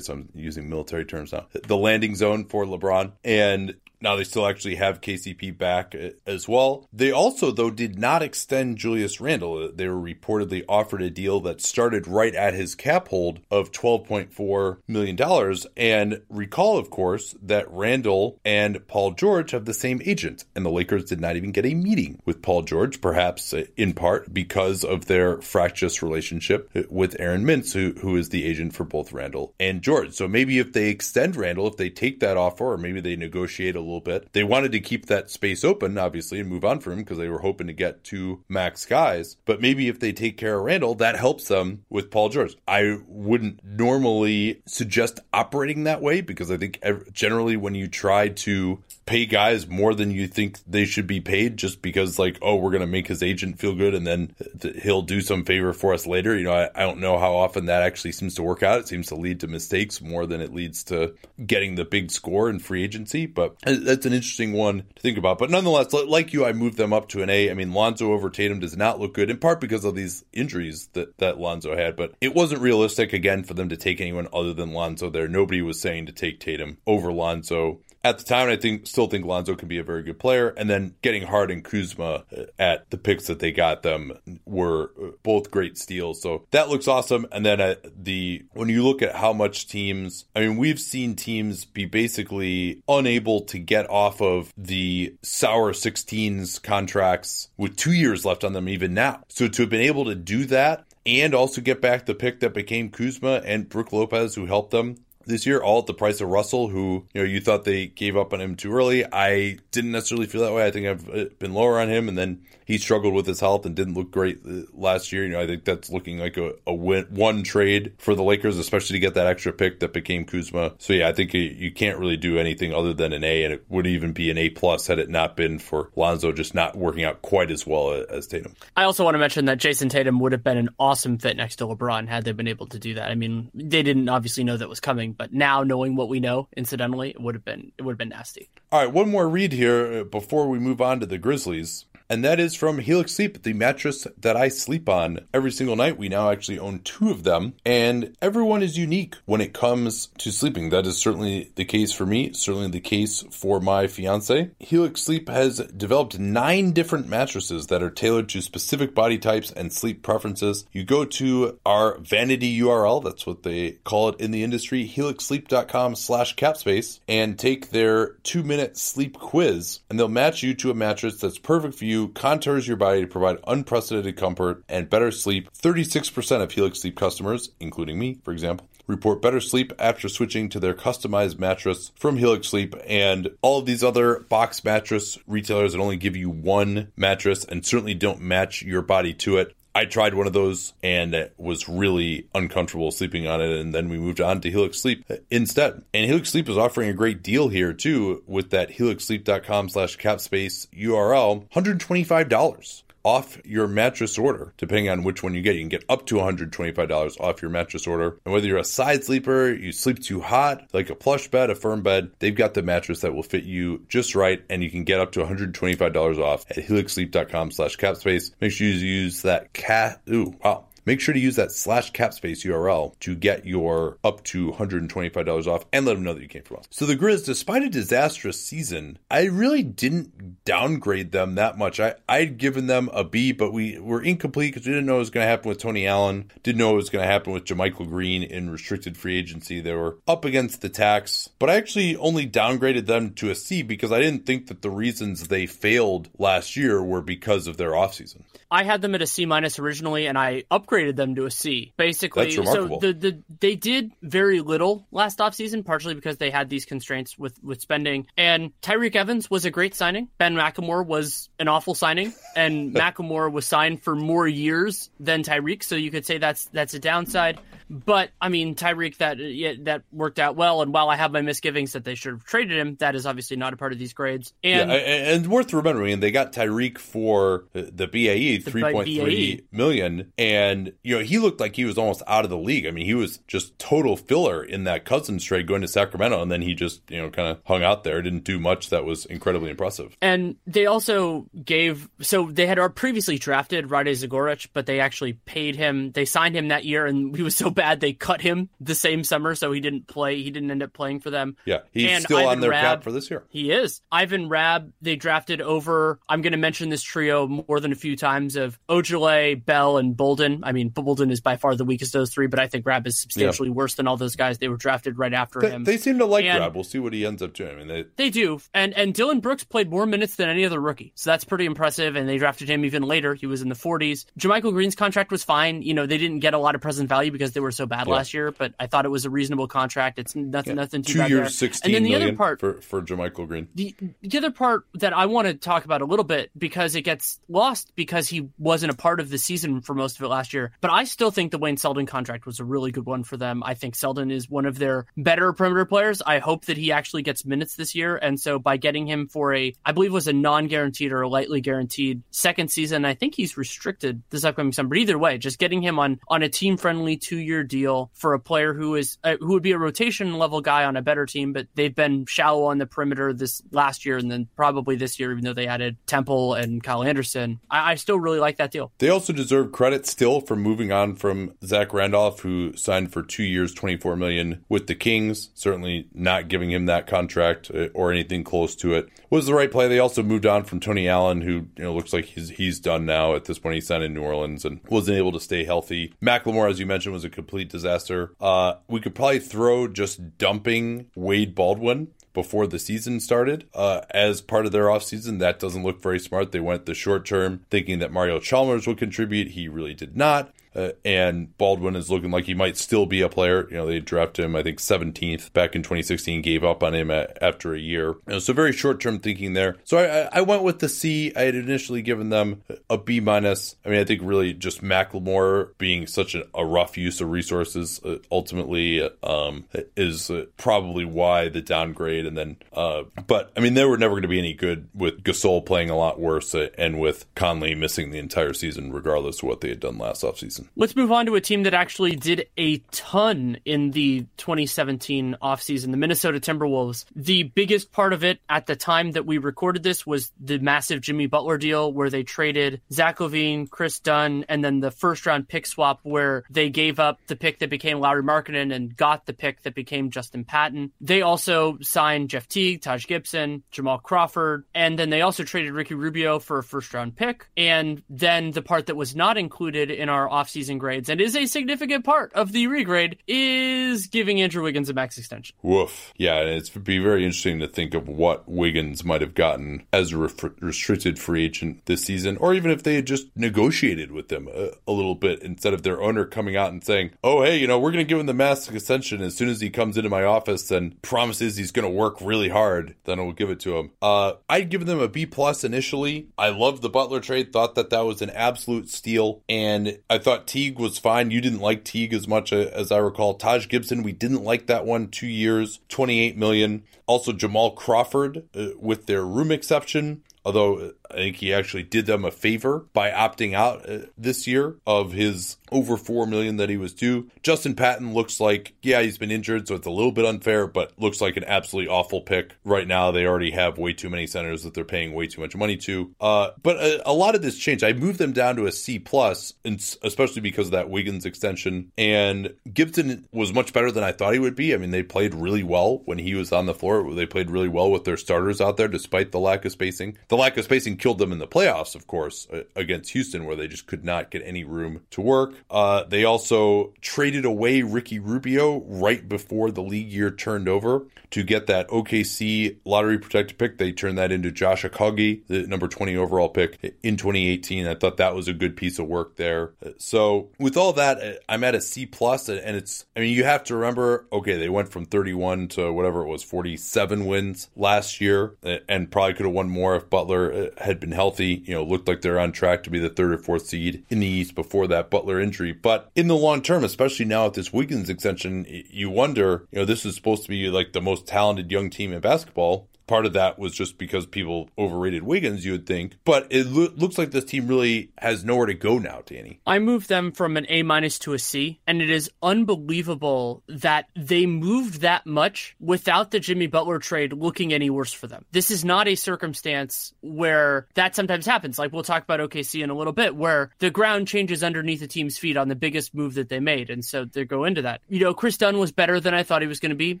so I'm using military terms now. The landing zone for LeBron and now they still actually have KCP back uh, as well. They also, though, did not extend Julius Randle. They were reportedly offered a deal that started right at his cap hold of $12.4 million. And recall, of course, that Randle and Paul George have the same agent, and the Lakers did not even get a meeting with Paul George, perhaps uh, in part because of their fractious relationship with Aaron Mintz, who, who is the agent for both Randle and George. So maybe if they extend Randle, if they take that offer, or maybe they negotiate a little bit, they wanted to keep that space open, obviously, and move on for him because they were hoping to get two max guys. But maybe if they take care of Randle, that helps them with Paul George. I wouldn't normally suggest operating that way because I think generally when you try to pay guys more than you think they should be paid just because like oh we're going to make his agent feel good and then th- he'll do some favor for us later you know I, I, don't know how often that actually seems to work out it seems to lead to mistakes more than it leads to getting the big score in free agency but that's an interesting one to think about. But nonetheless like you i moved them up to an a. I mean lonzo over tatum does not look good in part because of these injuries that that lonzo had but it wasn't realistic again for them to take anyone other than lonzo there. Nobody was saying to take tatum over lonzo at the time, I think still think Lonzo can be a very good player. And then getting Hart and Kuzma uh, at the picks that they got them were uh, both great steals. So that looks awesome. And then at the when you look at how much teams, I mean, we've seen teams be basically unable to get off of the sour 16s contracts with two years left on them even now. So to have been able to do that and also get back the pick that became Kuzma and Brook Lopez, who helped them this year, all at the price of Russell, who you know you thought they gave up on him too early. I didn't necessarily feel that way. I think I've uh, been lower on him, and then he struggled with his health and didn't look great uh, last year. You know, I think that's looking like a, a win, one trade for the Lakers, especially to get that extra pick that became Kuzma. So yeah, I think you, you can't really do anything other than an A, and it would even be an A plus had it not been for Lonzo just not working out quite as well as Tatum. I also want to mention that Jayson Tatum would have been an awesome fit next to LeBron had they been able to do that. I mean, they didn't obviously know that was coming but now knowing what we know, incidentally, it would have been it would have been nasty. All right, one more read here uh, before we move on to the Grizzlies and that is from Helix Sleep, the mattress that I sleep on every single night. We now actually own two of them, and everyone is unique when it comes to sleeping. That is certainly the case for me, certainly the case for my fiance. Helix Sleep has developed nine different mattresses that are tailored to specific body types and sleep preferences. You go to our vanity URL, that's what they call it in the industry, helixsleep.com slash capspace, and take their two minute sleep quiz, and they'll match you to a mattress that's perfect for you you contours your body to provide unprecedented comfort and better sleep. 36% of Helix Sleep customers, including me, for example, report better sleep after switching to their customized mattress from Helix Sleep and all of these other box mattress retailers that only give you one mattress and certainly don't match your body to it. I tried one of those and was really uncomfortable sleeping on it. And then we moved on to Helix Sleep instead. And Helix Sleep is offering a great deal here too with that helixsleep.com slash capspace URL, $125 off your mattress order, depending on which one you get. You can get up to $125 off your mattress order. And whether you're a side sleeper, you sleep too hot, like a plush bed, a firm bed, they've got the mattress that will fit you just right. And you can get up to $125 off at helixsleep.com slash capspace. Make sure you use that cat. Ooh, wow Make sure to use that slash capspace URL to get your up to $125 off and let them know that you came from us. So the Grizz, despite a disastrous season, I really didn't downgrade them that much. I, I'd given them a B, but we were incomplete because we didn't know what was going to happen with Tony Allen, didn't know what was going to happen with JaMychal Green in restricted free agency. They were up against the tax, but I actually only downgraded them to a C because I didn't think that the reasons they failed last year were because of their offseason. I had them at a C minus originally, and I upgraded them to a C. Basically, so the, the they did very little last offseason, partially because they had these constraints with with spending. And Tyreke Evans was a great signing. Ben McLemore was an awful signing, and McLemore was signed for more years than Tyreke, so you could say that's that's a downside. But I mean, Tyreke that yeah, that worked out well. And while I have my misgivings that they should have traded him, that is obviously not a part of these grades. And yeah, and worth remembering, they got Tyreke for the BAE three point three million, and you know he looked like he was almost out of the league. I mean, he was just total filler in that Cousins trade going to Sacramento, and then he just you know kind of hung out there, didn't do much that was incredibly impressive. And they also gave so they had previously drafted Rade Zagorac, but they actually paid him. They signed him that year, and he was so bad they cut him the same summer, so he didn't play. He didn't end up playing for them. Yeah, he's and still Ivan on their Rabb, cap for this year. He is. Ivan Rabb. they drafted over. I'm going to mention this trio more than a few times of Ojeleye, Bell, and Bolden. I mean, Bolden is by far the weakest of those three, but I think Rabb is substantially yeah. worse than all those guys. They were drafted right after they, him. They seem to like and Rabb. We'll see what he ends up doing. I mean, they they do. And and Dillon Brooks played more minutes than any other rookie, so that's pretty impressive. And they drafted him even later. He was in the 40s. JaMychal Green's contract was fine. You know, they didn't get a lot of present value because they were so bad yeah. last year, but I thought it was a reasonable contract. It's nothing, yeah. nothing too Two bad years, there. sixteen and then the other part for for JaMychal Green. The the other part that I want to talk about a little bit because it gets lost because he wasn't a part of the season for most of it last year. But I still think the Wayne Selden contract was a really good one for them. I think Selden is one of their better perimeter players. I hope that he actually gets minutes this year, and so by getting him for a, I believe was a non-guaranteed or a lightly guaranteed second season, I think he's restricted this upcoming summer. But either way, just getting him on on a team-friendly two-year deal for a player who is uh, who would be a rotation level guy on a better team, but they've been shallow on the perimeter this last year and then probably this year, even though they added Temple and Kyle Anderson. I, I still really like that deal. They also deserve credit still for moving on from Zach Randolph, who signed for two years, twenty four million with the Kings. Certainly not giving him that contract uh, or anything close to it was the right play. They also moved on from Tony Allen, who you know looks like he's he's done now at this point. He signed in New Orleans and wasn't able to stay healthy. McLemore, as you mentioned, was a complete disaster. Uh, we could probably throw just dumping Wade Baldwin before the season started uh, as part of their offseason. That doesn't look very smart. They went the short term thinking that Mario Chalmers would contribute. He really did not. Uh, and Baldwin is looking like he might still be a player. You know, they drafted him, I think, 17th back in 2016, gave up on him at, after a year. You know, so very short term thinking there. So I, I went with the C. I had initially given them a B minus. I mean, I think really just McLemore being such a, a rough use of resources uh, ultimately um, is uh, probably why the downgrade. And then, uh, but I mean, they were never going to be any good with Gasol playing a lot worse uh, and with Conley missing the entire season, regardless of what they had done last offseason. Let's move on to a team that actually did a ton in the 2017 offseason, the Minnesota Timberwolves. The biggest part of it at the time that we recorded this was the massive Jimmy Butler deal where they traded Zach LaVine, Kris Dunn, and then the first round pick swap where they gave up the pick that became Lauri Markkanen and got the pick that became Justin Patton. They also signed Jeff Teague, Taj Gibson, Jamal Crawford, and then they also traded Ricky Rubio for a first round pick. And then the part that was not included in our offseason season grades and is a significant part of the regrade is giving Andrew Wiggins a max extension. Woof. Yeah, it's be very interesting to think of what Wiggins might have gotten as a restricted free agent this season, or even if they had just negotiated with them a, a little bit instead of their owner coming out and saying, "Oh, hey, you know, we're going to give him the max extension as soon as he comes into my office and promises he's going to work really hard, then we'll give it to him." Uh, I'd given them a B plus initially. I loved the Butler trade, thought that that was an absolute steal, and I thought Teague was fine. You didn't like Teague as much uh, as I recall. Taj Gibson, we didn't like that one. Two years, 28 million. Also, Jamal Crawford uh, with their room exception although I think he actually did them a favor by opting out uh, this year of his over four million that he was due. Justin Patton looks like, yeah, he's been injured, so it's a little bit unfair, but looks like an absolutely awful pick. Right now, they already have way too many centers that they're paying way too much money to. Uh, but a, a, lot of this change, I moved them down to a C plus, especially because of that Wiggins extension. And Gibson was much better than I thought he would be. I mean, they played really well when he was on the floor. They played really well with their starters out there, despite the lack of spacing. The lack of spacing killed them in the playoffs, of course, uh, against Houston, where they just could not get any room to work. Uh, they also traded away Ricky Rubio right before the league year turned over to get that OKC lottery protected pick. They turned that into Josh Okogie, the number 20 overall pick in 2018. I thought that was a good piece of work there. So with all that, I'm at a C plus, and it's. I mean, you have to remember. Okay, they went from 31 to whatever it was, 47 wins last year, and probably could have won more if Butler uh, had been healthy. You know, looked like they're on track to be the third or fourth seed in the East before that Butler injury. But in the long term, especially now with this Wiggins extension, you wonder. You know, this is supposed to be like the most talented young team in basketball. Part of that was just because people overrated Wiggins, you would think. But it lo- looks like this team really has nowhere to go now, Danny. I moved them from an A minus to a C, and it is unbelievable that they moved that much without the Jimmy Butler trade looking any worse for them. This is not a circumstance where that sometimes happens. Like we'll talk about OKC in a little bit, where the ground changes underneath the team's feet on the biggest move that they made. And so they go into that. You know, Kris Dunn was better than I thought he was going to be.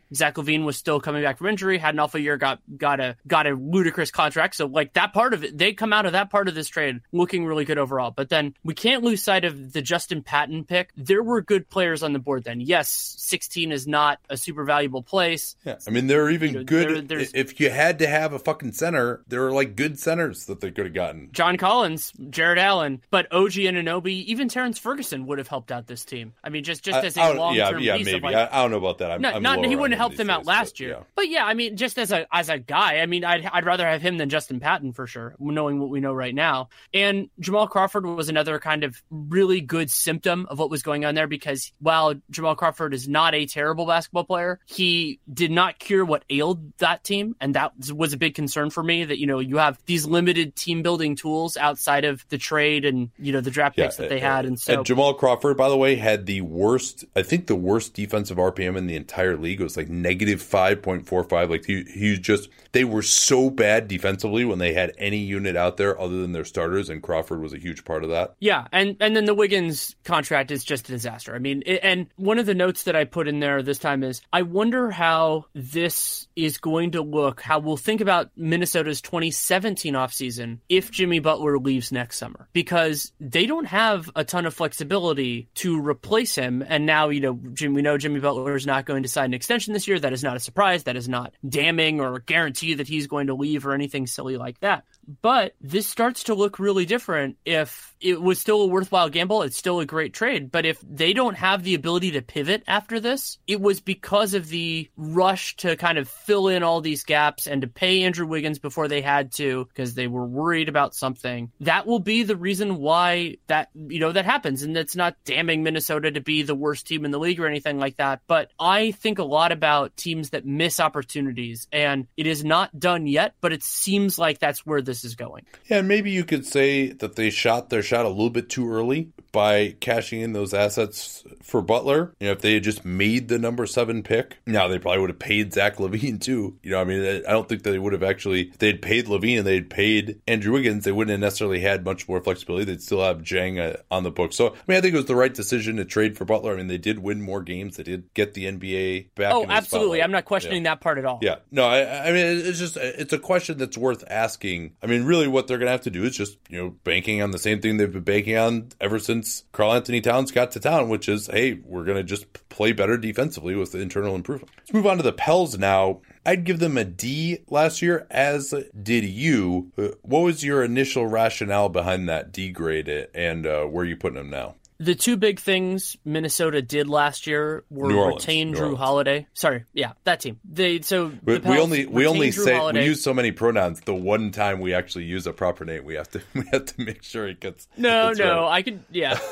Zach LaVine was still coming back from injury, had an awful year, got got a got a ludicrous contract. So like that part of it, they come out of that part of this trade looking really good overall. But then we can't lose sight of the Justin Patton pick. There were good players on the board then. Yes, 16 is not a super valuable place. Yeah, I mean there are even you know, good. There, if you had to have a fucking center, there are like good centers that they could have gotten. John Collins, Jarrett Allen, but OG Anunoby, even Terrence Ferguson would have helped out this team. I mean, just just as a long term yeah, yeah, piece maybe. Like, I, I, don't know about that. I'm, no, I'm not he wouldn't helped them out last year. Yeah. But yeah, I mean, just as a as a guy, I mean, I'd, I'd rather have him than Justin Patton for sure, knowing what we know right now. And Jamal Crawford was another kind of really good symptom of what was going on there because while Jamal Crawford is not a terrible basketball player, he did not cure what ailed that team. And that was a big concern for me that, you know, you have these limited team building tools outside of the trade and, you know, the draft picks that they had. And so and Jamal Crawford, by the way, had the worst, I think the worst defensive RPM in the entire league. It was like negative 5.45. Like he, he just, they were so bad defensively when they had any unit out there other than their starters, and Crawford was a huge part of that. Yeah, and and then the Wiggins contract is just a disaster. I mean, it, and one of the notes that I put in there this time is I wonder how this is going to look, how we'll think about Minnesota's 2017 offseason if Jimmy Butler leaves next summer, because they don't have a ton of flexibility to replace him. And now, you know, Jim, we know Jimmy Butler is not going to sign an extension this year. That is not a surprise. That is not damning or guarantee that he's going to leave or anything silly like that. But this starts to look really different if it was still a worthwhile gamble. It's still a great trade. But if they don't have the ability to pivot after this, it was because of the rush to kind of fill in all these gaps and to pay Andrew Wiggins before they had to because they were worried about something. That will be the reason why that, you know, that happens. And it's not damning Minnesota to be the worst team in the league or anything like that. But I think a lot about teams that miss opportunities and it is not done yet, but it seems like that's where this is going. Yeah, and maybe you could say that they shot their shot a little bit too early by cashing in those assets for Butler. You know, if they had just made the number seven pick, now they probably would have paid Zach LaVine too. You know, I mean, I don't think they would have actually, if they'd paid LaVine and they'd paid Andrew Wiggins, they wouldn't have necessarily had much more flexibility. They'd still have Dieng uh, on the book. So, I mean, I think it was the right decision to trade for Butler. I mean, they did win more games. They did get the NBA back. Oh, absolutely. I'm not questioning yeah. that part at all. Yeah. No, I, I mean, it's just, it's a question that's worth asking. I mean, really what they're going to have to do is just, you know, banking on the same thing they've been banking on ever since Karl-Anthony Towns got to town, which is, hey, we're going to just play better defensively with the internal improvement. Let's move on to the Pels now. I'd give them a D last year, as did you. Uh, what was your initial rationale behind that D grade it and uh, where are you putting them now? The two big things Minnesota did last year were Orleans, retain New Orleans. Holiday. Sorry, yeah, that team. They so we, we only we only Jrue say Holiday. we use so many pronouns. The one time we actually use a proper name, we have to we have to make sure it gets. No, no, right. I could yeah.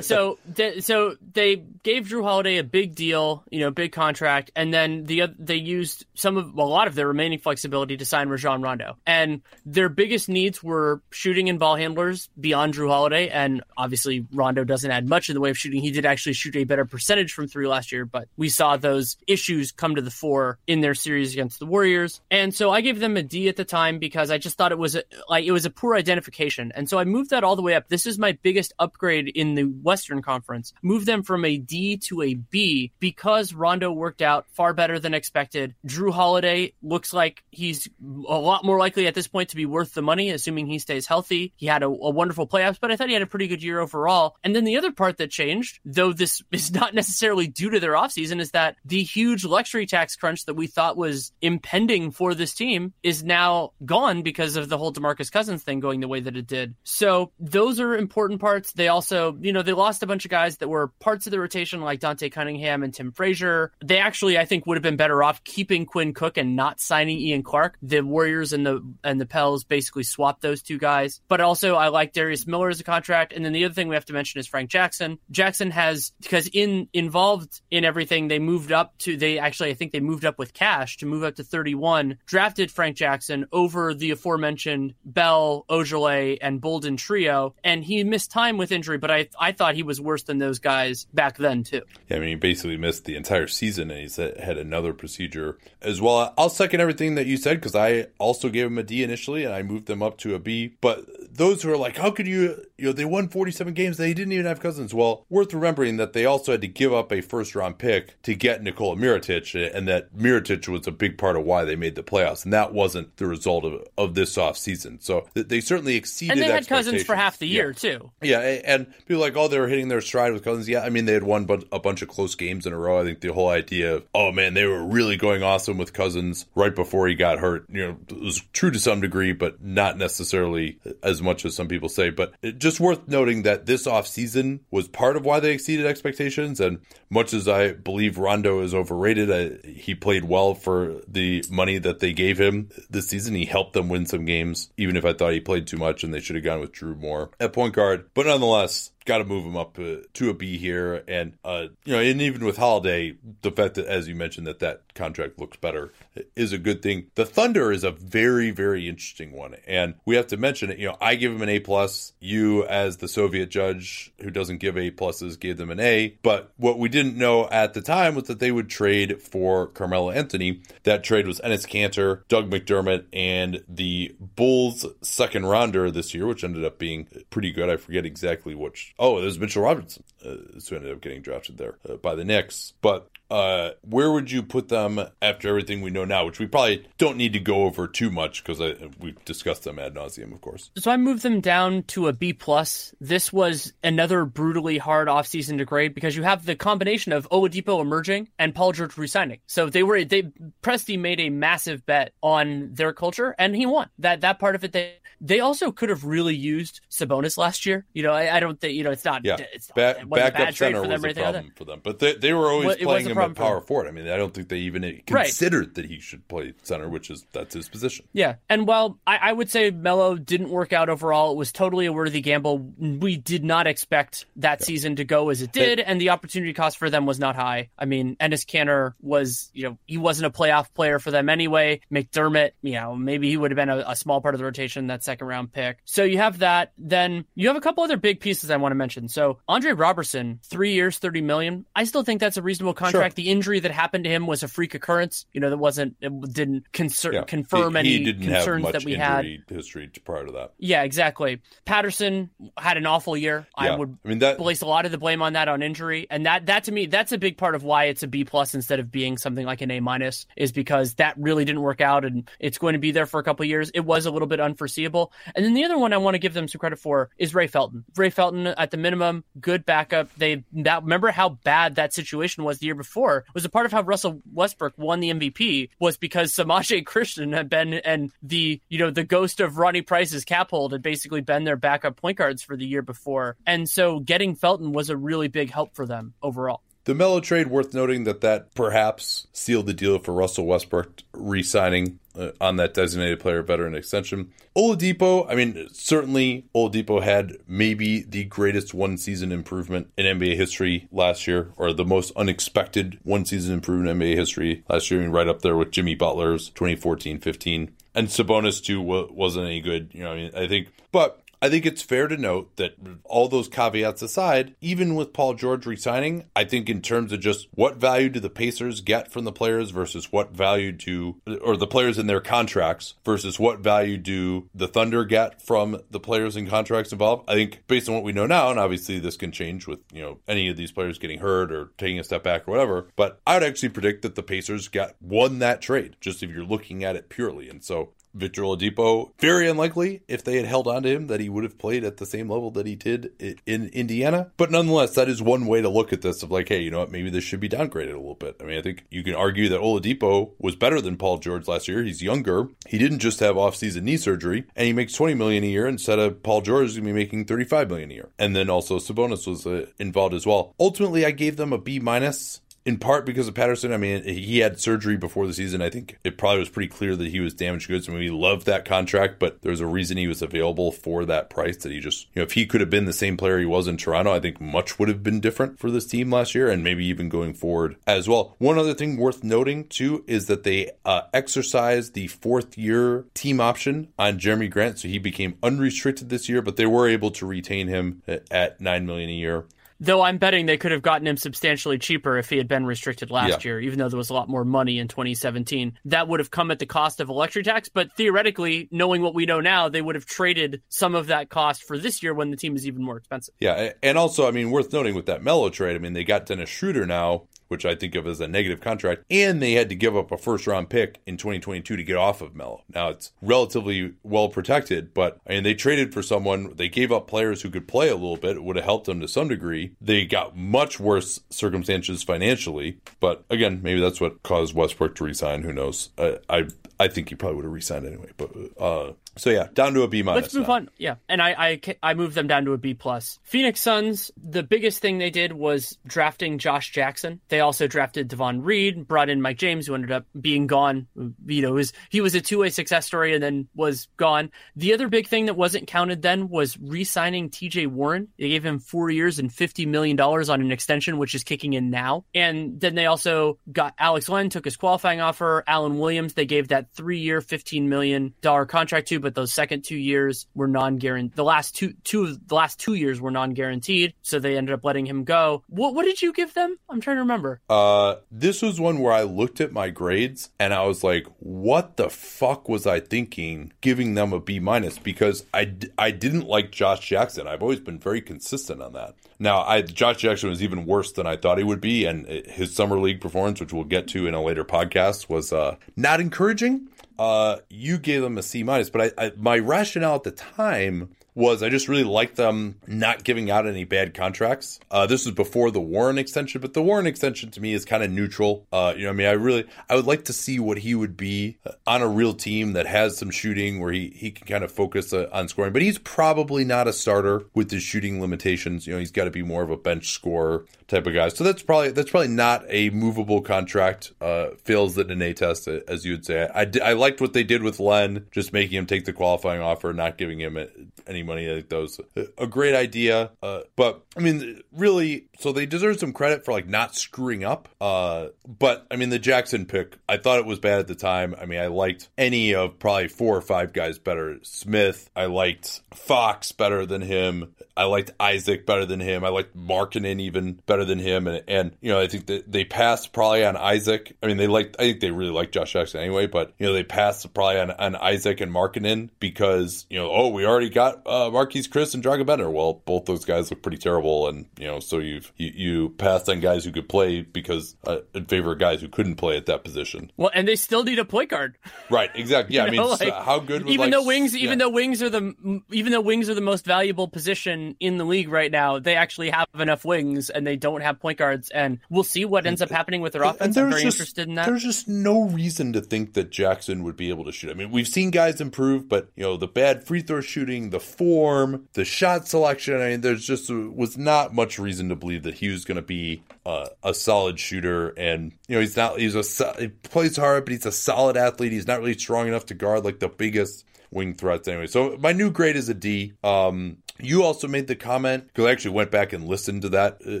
so th- so they gave Jrue Holiday a big deal, you know, big contract, and then the they used some of a lot of their remaining flexibility to sign Rajon Rondo. And their biggest needs were shooting and ball handlers beyond Jrue Holiday, and obviously Rondo doesn't add much in the way of shooting. He did actually shoot a better percentage from three last year, but we saw those issues come to the fore in their series against the Warriors. And so I gave them a D at the time because I just thought it was a, like it was a poor identification. And so I moved that all the way up. This is my biggest upgrade in the Western Conference. Moved them from a D to a B because Rondo worked out far better than expected. Jrue Holiday looks like he's a lot more likely at this point to be worth the money, assuming he stays healthy. He had a, a wonderful playoffs, but I thought he had a pretty good year overall. And then the other part that changed, though this is not necessarily due to their offseason, is that the huge luxury tax crunch that we thought was impending for this team is now gone because of the whole DeMarcus Cousins thing going the way that it did. So those are important parts. They also, you know, they lost a bunch of guys that were parts of the rotation like Dante Cunningham and Tim Frazier. They actually, I think, would have been better off keeping Quinn Cook and not signing Ian Clark. The Warriors and the and the Pels basically swapped those two guys. But also, I like Darius Miller as a contract. And then the other thing we have to mention is Frank Jackson. Jackson has because in involved in everything, they moved up to they actually I think they moved up with cash to move up to 31. Drafted Frank Jackson over the aforementioned Bell, Ojeleye, and Bolden trio, and he missed time with injury. But I I thought he was worse than those guys back then too. Yeah, I mean he basically missed the entire season, and he's had another procedure as well. I'll second everything that you said because I also gave him a D initially, and I moved them up to a B. But those who are like, how could you, you know, they won 47 games, they didn't even have Cousins. Well, worth remembering that they also had to give up a first round pick to get Nikola Mirotic, and that Mirotic was a big part of why they made the playoffs, and that wasn't the result of, of this offseason. So they certainly exceeded. And they had Cousins for half the year yeah. too. Yeah, and people like, oh, they were hitting their stride with Cousins. Yeah, I mean they had won a bunch of close games in a row. I think the whole idea of, oh man, they were really going awesome with Cousins right before he got hurt. You know, it was true to some degree, but not necessarily as much as some people say. But just worth noting that this offseason was part of why they exceeded expectations. And much as I believe Rondo is overrated, I, he played well for the money that they gave him this season. He helped them win some games, even if I thought he played too much and they should have gone with Jrue more at point guard. But nonetheless, got to move him up uh, to a B here. And, uh, you know, and even with Holiday, the fact that, as you mentioned, that that contract looks better is a good thing. The Thunder is a very, very interesting one. And we have to mention it. You know, I give him an A plus. You, as the Soviet judge who doesn't give A pluses, gave them an A. But what we didn't know at the time was that they would trade for Carmelo Anthony. That trade was Enes Kanter, Doug McDermott, and the Bulls' second rounder this year, which ended up being pretty good. I forget exactly which Oh, there's Mitchell Robinson, uh, who ended up getting drafted there uh, by the Knicks. But uh, where would you put them after everything we know now, which we probably don't need to go over too much because we've discussed them ad nauseum, of course. So I moved them down to a B plus. This was another brutally hard offseason to grade because you have the combination of Oladipo emerging and Paul George resigning. So they were they Presti made a massive bet on their culture and he won. That that part of it they they also could have really used Sabonis last year. You know, I, I don't think you know it's not. Yeah, it's not, ba- backup center was a problem for them, but they, they were always well, playing him at power forward. I mean, I don't think they even considered right. that he should play center, which is that's his position. Yeah, and while I, I would say Melo didn't work out overall, it was totally a worthy gamble. We did not expect that yeah. season to go as it did, and the opportunity cost for them was not high. I mean, Enes Kanter was, you know, he wasn't a playoff player for them anyway. McDermott, you know, maybe he would have been a, a small part of the rotation that second round pick. So you have that. Then you have a couple other big pieces I want to mention. So Andre Roberson, three years, thirty million. I still think that's a reasonable contract. Sure. The injury that happened to him was a freak occurrence. You know, that wasn't it didn't yeah. confirm he, any he concerns that we had. History prior to that. Yeah, exactly. Patterson had an awful year. Yeah. I would I mean that place a lot of the blame on that on injury, and that that to me that's a big part of why it's a B plus instead of being something like an A minus is because that really didn't work out, and it's going to be there for a couple years. It was a little bit unforeseeable. And then the other one I want to give them some credit for is Ray Felton. Ray Felton at the minimum, good backup. They that, remember how bad that situation was the year before. It was a part of how Russell Westbrook won the MVP was because Semaj Christon had been and the you know the ghost of Ronnie Price's cap hold had basically been their backup point guards for the year before, and so getting Felton was a really big help for them overall. The Melo trade worth noting that that perhaps sealed the deal for Russell Westbrook re-signing Uh, on that designated player veteran extension. Oladipo, I mean, certainly Oladipo had maybe the greatest one season improvement in NBA history last year, or the most unexpected one season improvement in NBA history last year, I mean, right up there with Jimmy Butler's 2014 15. And Sabonis, too, wasn't any good. You know, I, mean, I think, but I think it's fair to note that all those caveats aside, even with Paul George resigning, I think in terms of just what value do the Pacers get from the players versus what value do, or the players in their contracts versus what value do the Thunder get from the players and contracts involved, I think based on what we know now, and obviously this can change with, you know, any of these players getting hurt or taking a step back or whatever, but I would actually predict that the Pacers got won that trade, just if you're looking at it purely. And so Victor Oladipo, very unlikely if they had held on to him that he would have played at the same level that he did in Indiana. But nonetheless, that is one way to look at this of like, hey, you know what, maybe this should be downgraded a little bit. I mean, I think you can argue that Oladipo was better than Paul George last year. He's younger. He didn't just have off-season knee surgery, and he makes 20 million a year instead of Paul George is going to be making 35 million a year. And then also Sabonis was uh, involved as well. Ultimately, I gave them a B minus in part because of Patterson. I mean, he had surgery before the season. I think it probably was pretty clear that he was damaged goods. I mean, we loved that contract, but there's a reason he was available for that price that he just, you know, if he could have been the same player he was in Toronto, I think much would have been different for this team last year and maybe even going forward as well. One other thing worth noting, too, is that they uh, exercised the fourth year team option on Jerami Grant. So he became unrestricted this year, but they were able to retain him at 9 million a year. Though I'm betting they could have gotten him substantially cheaper if he had been restricted last yeah. year, even though there was a lot more money in 2017. That would have come at the cost of electric tax, but theoretically, knowing what we know now, they would have traded some of that cost for this year when the team is even more expensive. Yeah, and also, I mean, worth noting with that Melo trade, I mean, they got Dennis Schroeder now, which I think of as a negative contract, and they had to give up a first round pick in 2022 to get off of Melo. Now it's relatively well protected, but I mean they traded for someone. They gave up players who could play a little bit. It would have helped them to some degree. They got much worse circumstances financially, but again, maybe that's what caused Westbrook to resign. Who knows? I I, I think he probably would have resigned anyway. But uh, so yeah, down to a B minus. Let's move now. on. Yeah, and I, I I moved them down to a B plus. Phoenix Suns. The biggest thing they did was drafting Josh Jackson. They also drafted Davon Reed, brought in Mike James, who ended up being gone. You know, was he was a two way success story and then was gone. The other big thing that wasn't counted then was re-signing T.J. Warren. They gave him four years and fifty million dollars on an extension, which is kicking in now. And then they also got Alex Len, took his qualifying offer. Alan Williams, they gave that three year, fifteen million dollar contract to, but those second two years were non-guaranteed. The last two two of the last two years were non-guaranteed, so they ended up letting him go. What what did you give them? I'm trying to remember. Uh, this was one where I looked at my grades and I was like, "What the fuck was I thinking giving them a B minus?" Because I I didn't like Josh Jackson. I've always been very consistent on that. Now, I Josh Jackson was even worse than I thought he would be, and his summer league performance, which we'll get to in a later podcast, was uh, not encouraging uh, you gave them a C minus, but I, I, my rationale at the time was I just really liked them not giving out any bad contracts. Uh, this was before the Warren extension, but the Warren extension to me is kind of neutral. Uh, you know, I mean, I really, I would like to see what he would be on a real team that has some shooting where he, he can kind of focus uh, on scoring, but he's probably not a starter with his shooting limitations. You know, he's got to be more of a bench scorer type of guy. So that's probably, that's probably not a movable contract. Uh, fails the Nene test, as you would say. I, I liked what they did with Len, just making him take the qualifying offer, not giving him any money. I think that was a great idea. Uh, but I mean, really, so they deserve some credit for like not screwing up. Uh, but I mean, the Jackson pick, I thought it was bad at the time. I mean, I liked any of probably four or five guys better. Smith, I liked Fox better than him. I liked Isaac better than him. I liked Markkanen even better than him. And, and you know, I think that they passed probably on Isaac. I mean, they liked, I think they really liked Josh Jackson anyway, but, you know, they passed probably on, on Isaac and Markkanen because, you know, oh, we already got uh, Chriss and Dragan Bender. Well, both those guys look pretty terrible. And, you know, so you've, you, you passed on guys who could play because uh, in favor of guys who couldn't play at that position. Well, and they still need a point guard. Right. Exactly. Yeah. I mean, like, how good even like, though wings, even though wings are the, even though wings are the most valuable position in in the league right now, they actually have enough wings and they don't have point guards. And we'll see what ends up happening with their offense. I'm very just, interested in that. There's just no reason to think that Jackson would be able to shoot. I mean, we've seen guys improve, but you know, the bad free throw shooting, the form, the shot selection. I mean, there's just was not much reason to believe that he was going to be uh, a solid shooter. And you know, he's not. He's a he plays hard, but he's a solid athlete. He's not really strong enough to guard like the biggest wing threats anyway. So my new grade is a D. Um, you also made the comment because I actually went back and listened to that uh,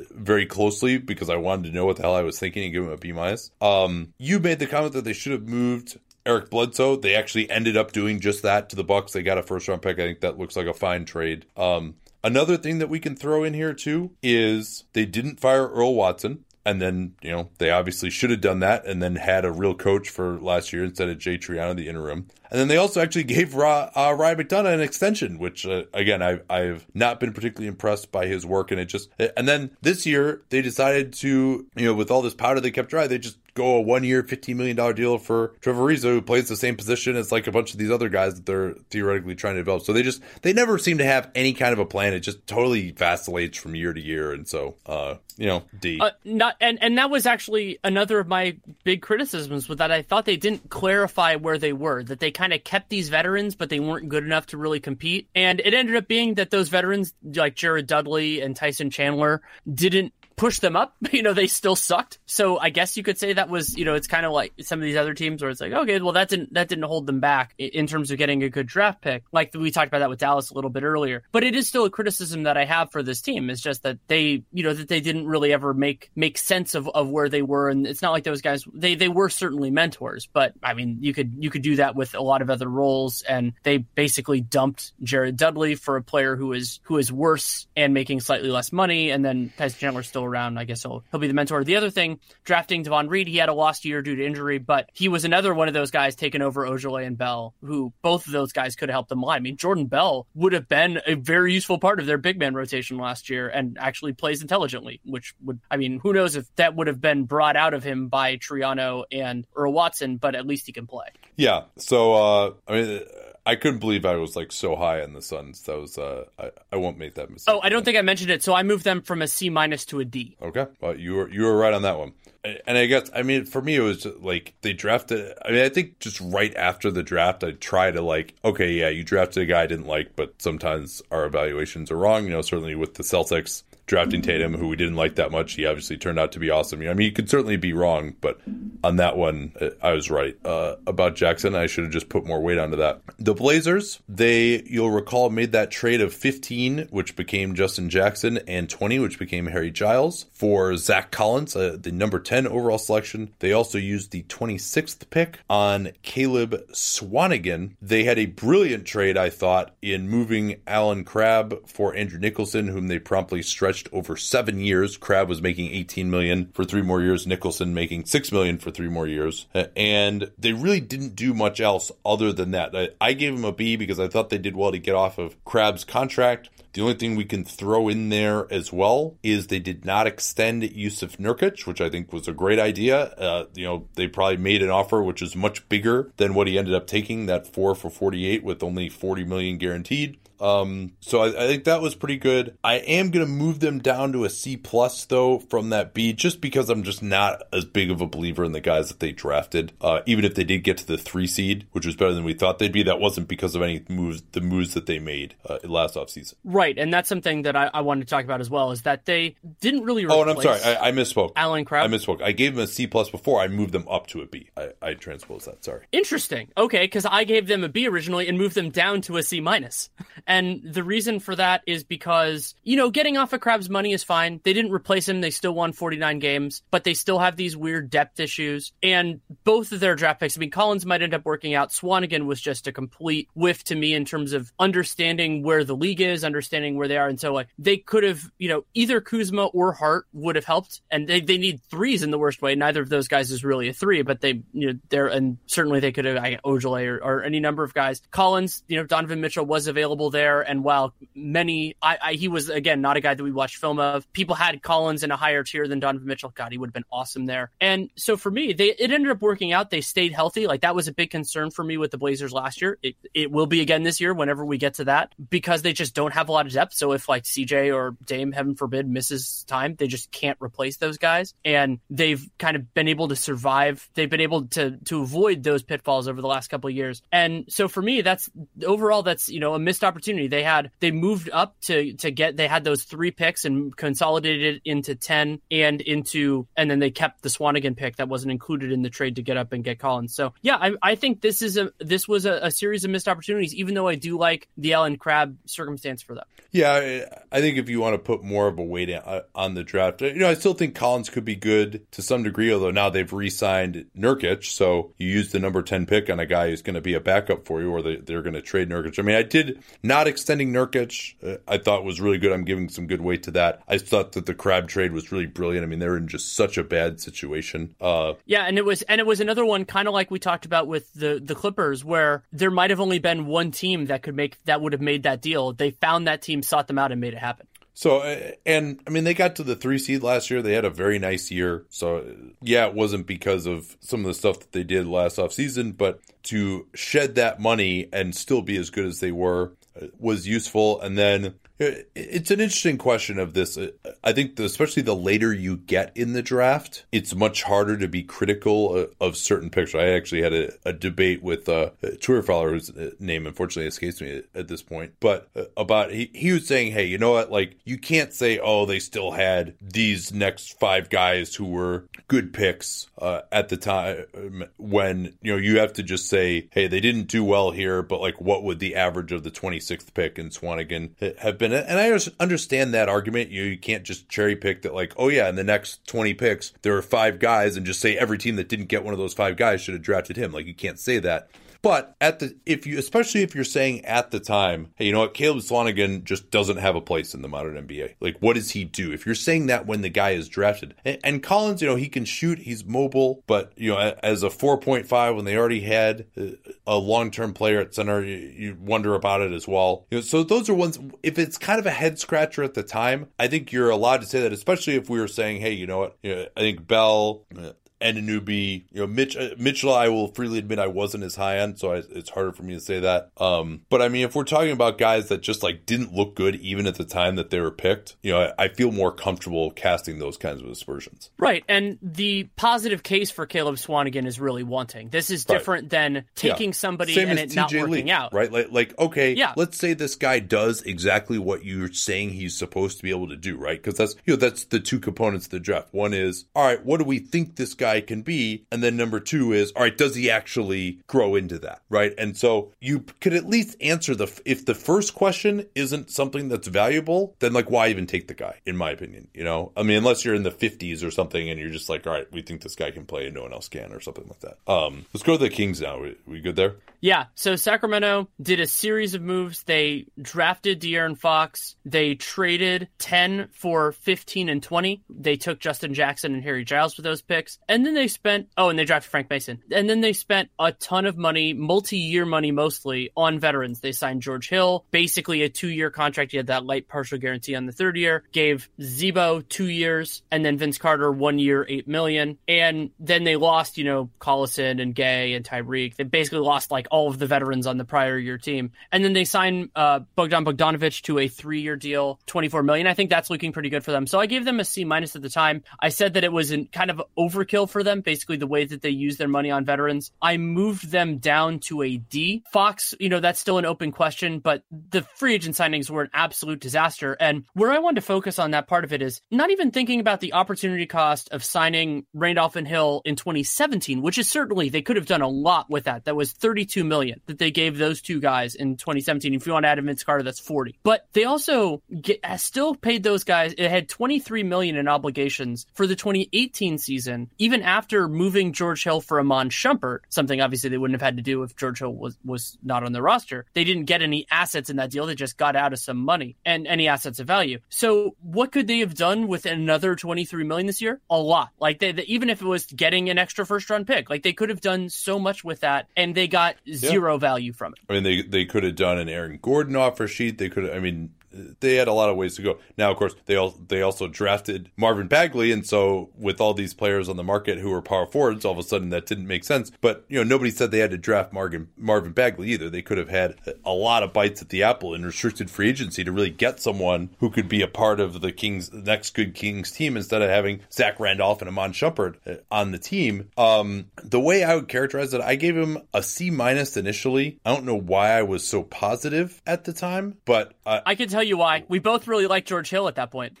very closely because I wanted to know what the hell I was thinking and give him a B minus. Um, you made the comment that they should have moved Eric Bledsoe. They actually ended up doing just that to the Bucks. They got a first round pick. I think that looks like a fine trade. Um, another thing that we can throw in here too is they didn't fire Earl Watson. And then, you know, they obviously should have done that and then had a real coach for last year instead of Jay Triano, the interim. And then they also actually gave Ra, uh, Ryan McDonough an extension, which uh, again I've I've not been particularly impressed by his work, and it just and then this year they decided to you know with all this powder they kept dry, they just go a one year, $15 million deal for Trevor Ariza, who plays the same position as like a bunch of these other guys that they're theoretically trying to develop. So they just, they never seem to have any kind of a plan. It just totally vacillates from year to year. And so, uh, you know, D. Uh, not, and, and that was actually another of my big criticisms with that. I thought they didn't clarify where they were, that they kind of kept these veterans, but they weren't good enough to really compete. And it ended up being that those veterans, like Jared Dudley and Tyson Chandler, didn't push them up. You know, they still sucked. So I guess you could say that was, you know, it's kind of like some of these other teams where it's like, okay, well that didn't that didn't hold them back in terms of getting a good draft pick. Like we talked about that with Dallas a little bit earlier. But it is still a criticism that I have for this team. It's just that they, you know, that they didn't really ever make make sense of, of where they were. And it's not like those guys they they were certainly mentors, but I mean you could you could do that with a lot of other roles and they basically dumped Jared Dudley for a player who is who is worse and making slightly less money and then Tyson Chandler still around. I guess he'll he'll be the mentor. The other thing, drafting Davon Reed, he had a lost year due to injury, but he was another one of those guys taking over Ojeleye and Bell, who both of those guys could have helped them line. I mean, Jordan Bell would have been a very useful part of their big man rotation last year and actually plays intelligently, which would I mean, who knows if that would have been brought out of him by Triano and Earl Watson, but at least he can play. Yeah. So uh I mean I couldn't believe I was like so high in the Suns. That was uh, I, I won't make that mistake. Oh, I don't think I mentioned it. So I moved them from a C minus to a D. Okay, well you were you were right on that one. And I guess I mean for me it was just, like they drafted. I mean I think just right after the draft I try to like okay yeah you drafted a guy I didn't like, but sometimes our evaluations are wrong. You know certainly with the Celtics drafting Tatum, who we didn't like that much. He obviously turned out to be awesome. I mean, he could certainly be wrong, but on that one, I was right uh, about Jackson. I should have just put more weight onto that. The Blazers, they you'll recall made that trade of 15, which became Justin Jackson, and 20, which became Harry Giles for Zach Collins, uh, the number 10 overall selection. They also used the 26th pick on Caleb Swanigan. They had a brilliant trade, I thought, in moving Allen Crabbe for Andrew Nicholson, whom they promptly stretched over seven years. Crabbe was making 18 million for three more years. Nicholson making six million for three more years, and they really didn't do much else other than that. I, gave them a B because I thought they did well to get off of Crabbe's contract. The only thing we can throw in there as well is they did not extend Yusuf Nurkic, which I think was a great idea. Uh, you know, they probably made an offer which is much bigger than what he ended up taking, that four for 48 with only 40 million guaranteed. Um, so I, I, think that was pretty good. I am going to move them down to a C plus though from that B, just because I'm just not as big of a believer in the guys that they drafted. Uh, even if they did get to the three seed, which was better than we thought they'd be, that wasn't because of any moves, the moves that they made uh, last offseason. Right, and that's something that I, I, wanted to talk about as well. Is that they didn't really. oh, and I'm sorry, I, I misspoke. Allen Crabbe. I misspoke. I gave them a C plus before. I moved them up to a B. I, I transposed that. Sorry. Interesting. Okay, because I gave them a B originally and moved them down to a C minus, and the reason for that is because, you know, getting off of Crabbe's money is fine. They didn't replace him. They still won 49 games, but they still have these weird depth issues. And both of their draft picks, I mean, Collins might end up working out. Swanigan was just a complete whiff to me in terms of understanding where the league is, understanding where they are. And so, like, they could have, you know, either Kuzma or Hart would have helped. And they, they need threes in the worst way. Neither of those guys is really a three, but they, you know, they're, and certainly they could have, I, Ojeleye or, or any number of guys. Collins, you know, Donovan Mitchell was available there. And while many, I, I, he was again not a guy that we watched film of. People had Collins in a higher tier than Donovan Mitchell. God, he would have been awesome there. And so for me, they it ended up working out. They stayed healthy. Like that was a big concern for me with the Blazers last year. It, it will be again this year whenever we get to that because they just don't have a lot of depth. So if like CJ or Dame, heaven forbid, misses time, they just can't replace those guys. And they've kind of been able to survive. They've been able to to avoid those pitfalls over the last couple of years. And so for me, that's overall that's you know a missed opportunity. They had they moved up to to get they had those three picks and consolidated it into ten and into and then they kept the Swanigan pick that wasn't included in the trade to get up and get Collins. So yeah, I, I think this is a this was a, a series of missed opportunities. Even though I do like the Allen Crabbe circumstance for them. Yeah, I think if you want to put more of a weight on the draft, you know, I still think Collins could be good to some degree. Although now they've re-signed Nurkic, so you use the number ten pick on a guy who's going to be a backup for you, or they, they're going to trade Nurkic. I mean, I did not extending Nurkic. Uh, I thought was really good. I'm giving some good weight to that. I thought that the Crabbe trade was really brilliant. I mean, they're in just such a bad situation. Uh, yeah, and it was and it was another one kind of like we talked about with the the Clippers, where there might have only been one team that could make that would have made that deal. They found that team, sought them out, and made it happen. So, uh, and I mean, they got to the three seed last year. They had a very nice year. So, yeah, it wasn't because of some of the stuff that they did last offseason, but to shed that money and still be as good as they were was useful. And then it's an interesting question of this. I think, especially the later you get in the draft, it's much harder to be critical of certain picks. I actually had a, a debate with uh, a Twitter follower whose name unfortunately escapes me at this point, but uh, about he, he was saying, hey, you know what? Like, you can't say, oh, they still had these next five guys who were good picks uh, at the time when, you know, you have to just say, hey, they didn't do well here, but like, what would the average of the 26th pick in Swanigan have been? And I understand that argument. You, you can't just cherry pick that, like, oh yeah, in the next twenty picks there are five guys, and just say every team that didn't get one of those five guys should have drafted him. Like, you can't say that. But at the if you especially if you're saying at the time, hey, you know what, Caleb Swanigan just doesn't have a place in the modern NBA. Like, what does he do? If you're saying that when the guy is drafted, and, and Collins, you know, he can shoot, he's mobile, but you know, as a 4.5 when they already had uh, a long term player at center, you, you, wonder about it as well. You know, so those are ones. If it's kind of a head scratcher at the time, I think you're allowed to say that, especially if we were saying, hey, you know what, you know, I think Bell, uh, Anunoby, you know, Mitch, uh, Mitchell, I will freely admit I wasn't as high on, so I, it's harder for me to say that. Um, but I mean, if we're talking about guys that just like didn't look good even at the time that they were picked, you know, I, I feel more comfortable casting those kinds of aspersions. Right. And the positive case for Caleb Swanigan is really wanting. This is different right. than taking yeah. somebody Same and it not working Lee, out. Right. Like, like, okay, yeah. let's say this guy does exactly what you're saying he's supposed to be able to do, right? Because that's, you know, that's the two components of the draft. One is, all right, what do we think this guy guy can be. And then number two is, all right, does he actually grow into that? Right. And so you could at least answer the, if the first question isn't something that's valuable, then like, why even take the guy, in my opinion? You know, I mean, unless you're in the 50s or something and you're just like, all right, we think this guy can play and no one else can or something like that. Um, let's go to the Kings now. We, we good there? Yeah. So Sacramento did a series of moves. They drafted De'Aaron Fox. They traded 10 for 15 and 20. They took Justin Jackson and Harry Giles for those picks. And then they spent, oh, and they drafted Frank Mason. And then they spent a ton of money, multi year money mostly, on veterans. They signed George Hill, basically a two year contract. He had that light partial guarantee on the third year, gave Z-Bo two years, and then Vince Carter one year, eight million. And then they lost, you know, Collison and Gay and Tyreke. They basically lost like all of the veterans on the prior year team. And then they signed uh, Bogdan Bogdanovich to a three year deal, 24 million. I think that's looking pretty good for them. So I gave them a C minus at the time. I said that it was in kind of overkill for them, basically the way that they use their money on veterans. I moved them down to a D. Fox, you know, that's still an open question, but the free agent signings were an absolute disaster. And where I wanted to focus on that part of it is not even thinking about the opportunity cost of signing Randolph and Hill in 2017, which is certainly they could have done a lot with that. That was 32 million that they gave those two guys in 2017. If you want to add Vince Carter, that's 40. But they also get, still paid those guys. It had 23 million in obligations for the 2018 season, even even after moving George Hill for Iman Shumpert, something obviously they wouldn't have had to do if George Hill was, was not on the roster, they didn't get any assets in that deal. They just got out of some money and any assets of value. So what could they have done with another 23 million this year? A lot. Like they, they, even if it was getting an extra first round pick, like they could have done so much with that and they got zero yeah. value from it. I mean, they, they could have done an Aaron Gordon offer sheet. They could have, I mean, they had a lot of ways to go. Now, of course, they all they also drafted Marvin Bagley, and so with all these players on the market who were power forwards, all of a sudden that didn't make sense. But you know, nobody said they had to draft Marvin Marvin Bagley either. They could have had a lot of bites at the apple in restricted free agency to really get someone who could be a part of the Kings next good Kings team instead of having Zach Randolph and Iman Shumpert uh, on the team. Um, the way I would characterize it, I gave him a C minus initially. I don't know why I was so positive at the time, but uh, I can tell you why. We both really liked George Hill at that point.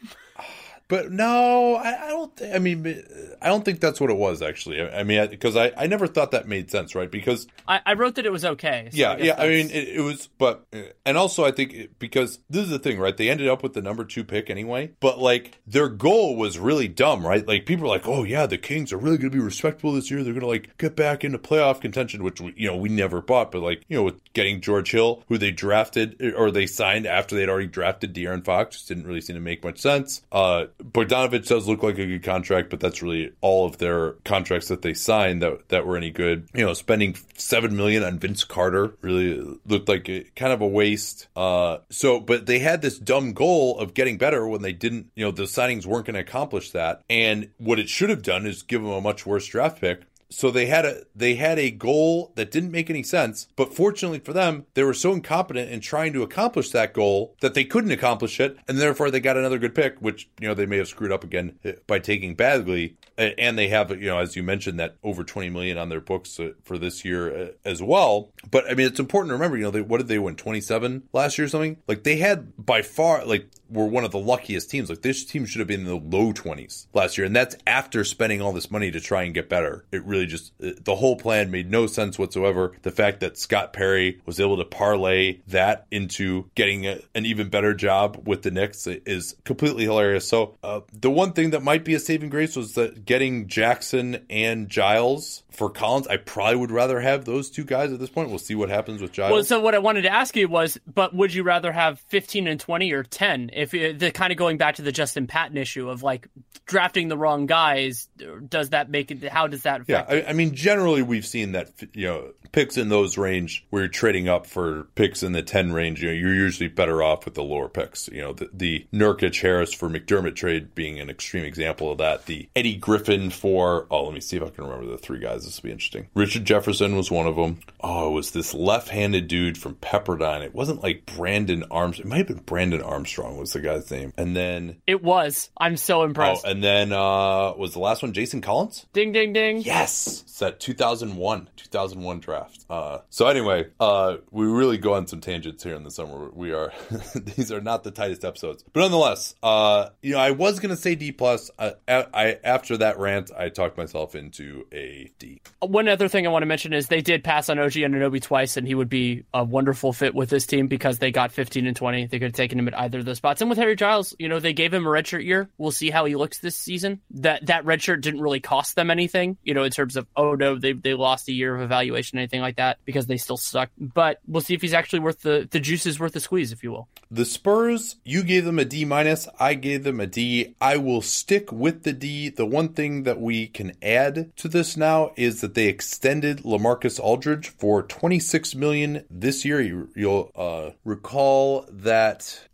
But no, I, I don't. Th- I mean, uh, I don't think that's what it was actually. I, I mean, because I, I, never thought that made sense, right? Because I, I wrote that it was okay. So yeah, yeah. That's... I mean, it, it, was, but uh, and also I think it, because this is the thing, right? They ended up with the number two pick anyway. But like their goal was really dumb, right? Like people are like, oh yeah, the Kings are really going to be respectable this year. They're going to like get back into playoff contention, which we, you know we never bought. But like you know, with getting George Hill, who they drafted or they signed after they'd already drafted De'Aaron Fox, didn't really seem to make much sense. Uh, Bogdanovic does look like a good contract, but that's really all of their contracts that they signed that that were any good. You know, spending seven million on Vince Carter really looked like a, kind of a waste. Uh, so, but they had this dumb goal of getting better when they didn't. You know, the signings weren't going to accomplish that. And what it should have done is give them a much worse draft pick so they had a they had a goal that didn't make any sense, but fortunately for them, they were so incompetent in trying to accomplish that goal that they couldn't accomplish it, and therefore they got another good pick, which you know they may have screwed up again eh, by taking Bagley, and they have you know as you mentioned that over 20 million on their books uh, for this year uh, as well. But I mean, it's important to remember, you know, they, what did they win 27 last year or something? Like they had by far like were one of the luckiest teams. Like this team should have been in the low 20s last year, and that's after spending all this money to try and get better. It really just the whole plan made no sense whatsoever. The fact that Scott Perry was able to parlay that into getting a, an even better job with the Knicks is completely hilarious. So uh, the one thing that might be a saving grace was that getting Jackson and Giles for Collins. I probably would rather have those two guys at this point. We'll see what happens with Giles. Well, so what I wanted to ask you was, but would you rather have 15 and 20 or 10? If the kind of going back to the Justin Patton issue of like drafting the wrong guys, does that make it? How does that? yeah, I, I, mean, generally we've seen that you know picks in those range where you're trading up for picks in the 10 range. You know, you're usually better off with the lower picks. You know, the, the Nurkic Harris for McDermott trade being an extreme example of that. The Eddie Griffin for oh, let me see if I can remember the three guys. This will be interesting. Richard Jefferson was one of them. Oh, it was this left-handed dude from Pepperdine. It wasn't like Brandon Armstrong. It might have been Brandon Armstrong was the guy's name. And then it was. I'm so impressed. Oh, and then uh was the last one Jason Collins? Ding ding ding. Yes. It's that 2001 2001 draft. Uh so anyway, uh we really go on some tangents here in the summer. We are these are not the tightest episodes. But nonetheless, uh you know, I was going to say D plus. I, I after that rant, I talked myself into a D. One other thing I want to mention is they did pass on OG Anunoby twice and he would be a wonderful fit with this team because they got 15 and 20. They could have taken him at either of those spots. And with Harry Giles, you know, they gave him a redshirt year. We'll see how he looks this season. That that redshirt didn't really cost them anything, you know, in terms of oh no, they they lost a year of evaluation, anything like that, because they still suck. But we'll see if he's actually worth the the juice is worth the squeeze, if you will. The Spurs, you gave them a D minus. I gave them a D. I will stick with the D. The one thing that we can add to this now is that they extended LaMarcus Aldridge for 26 million this year. You, will uh, recall that.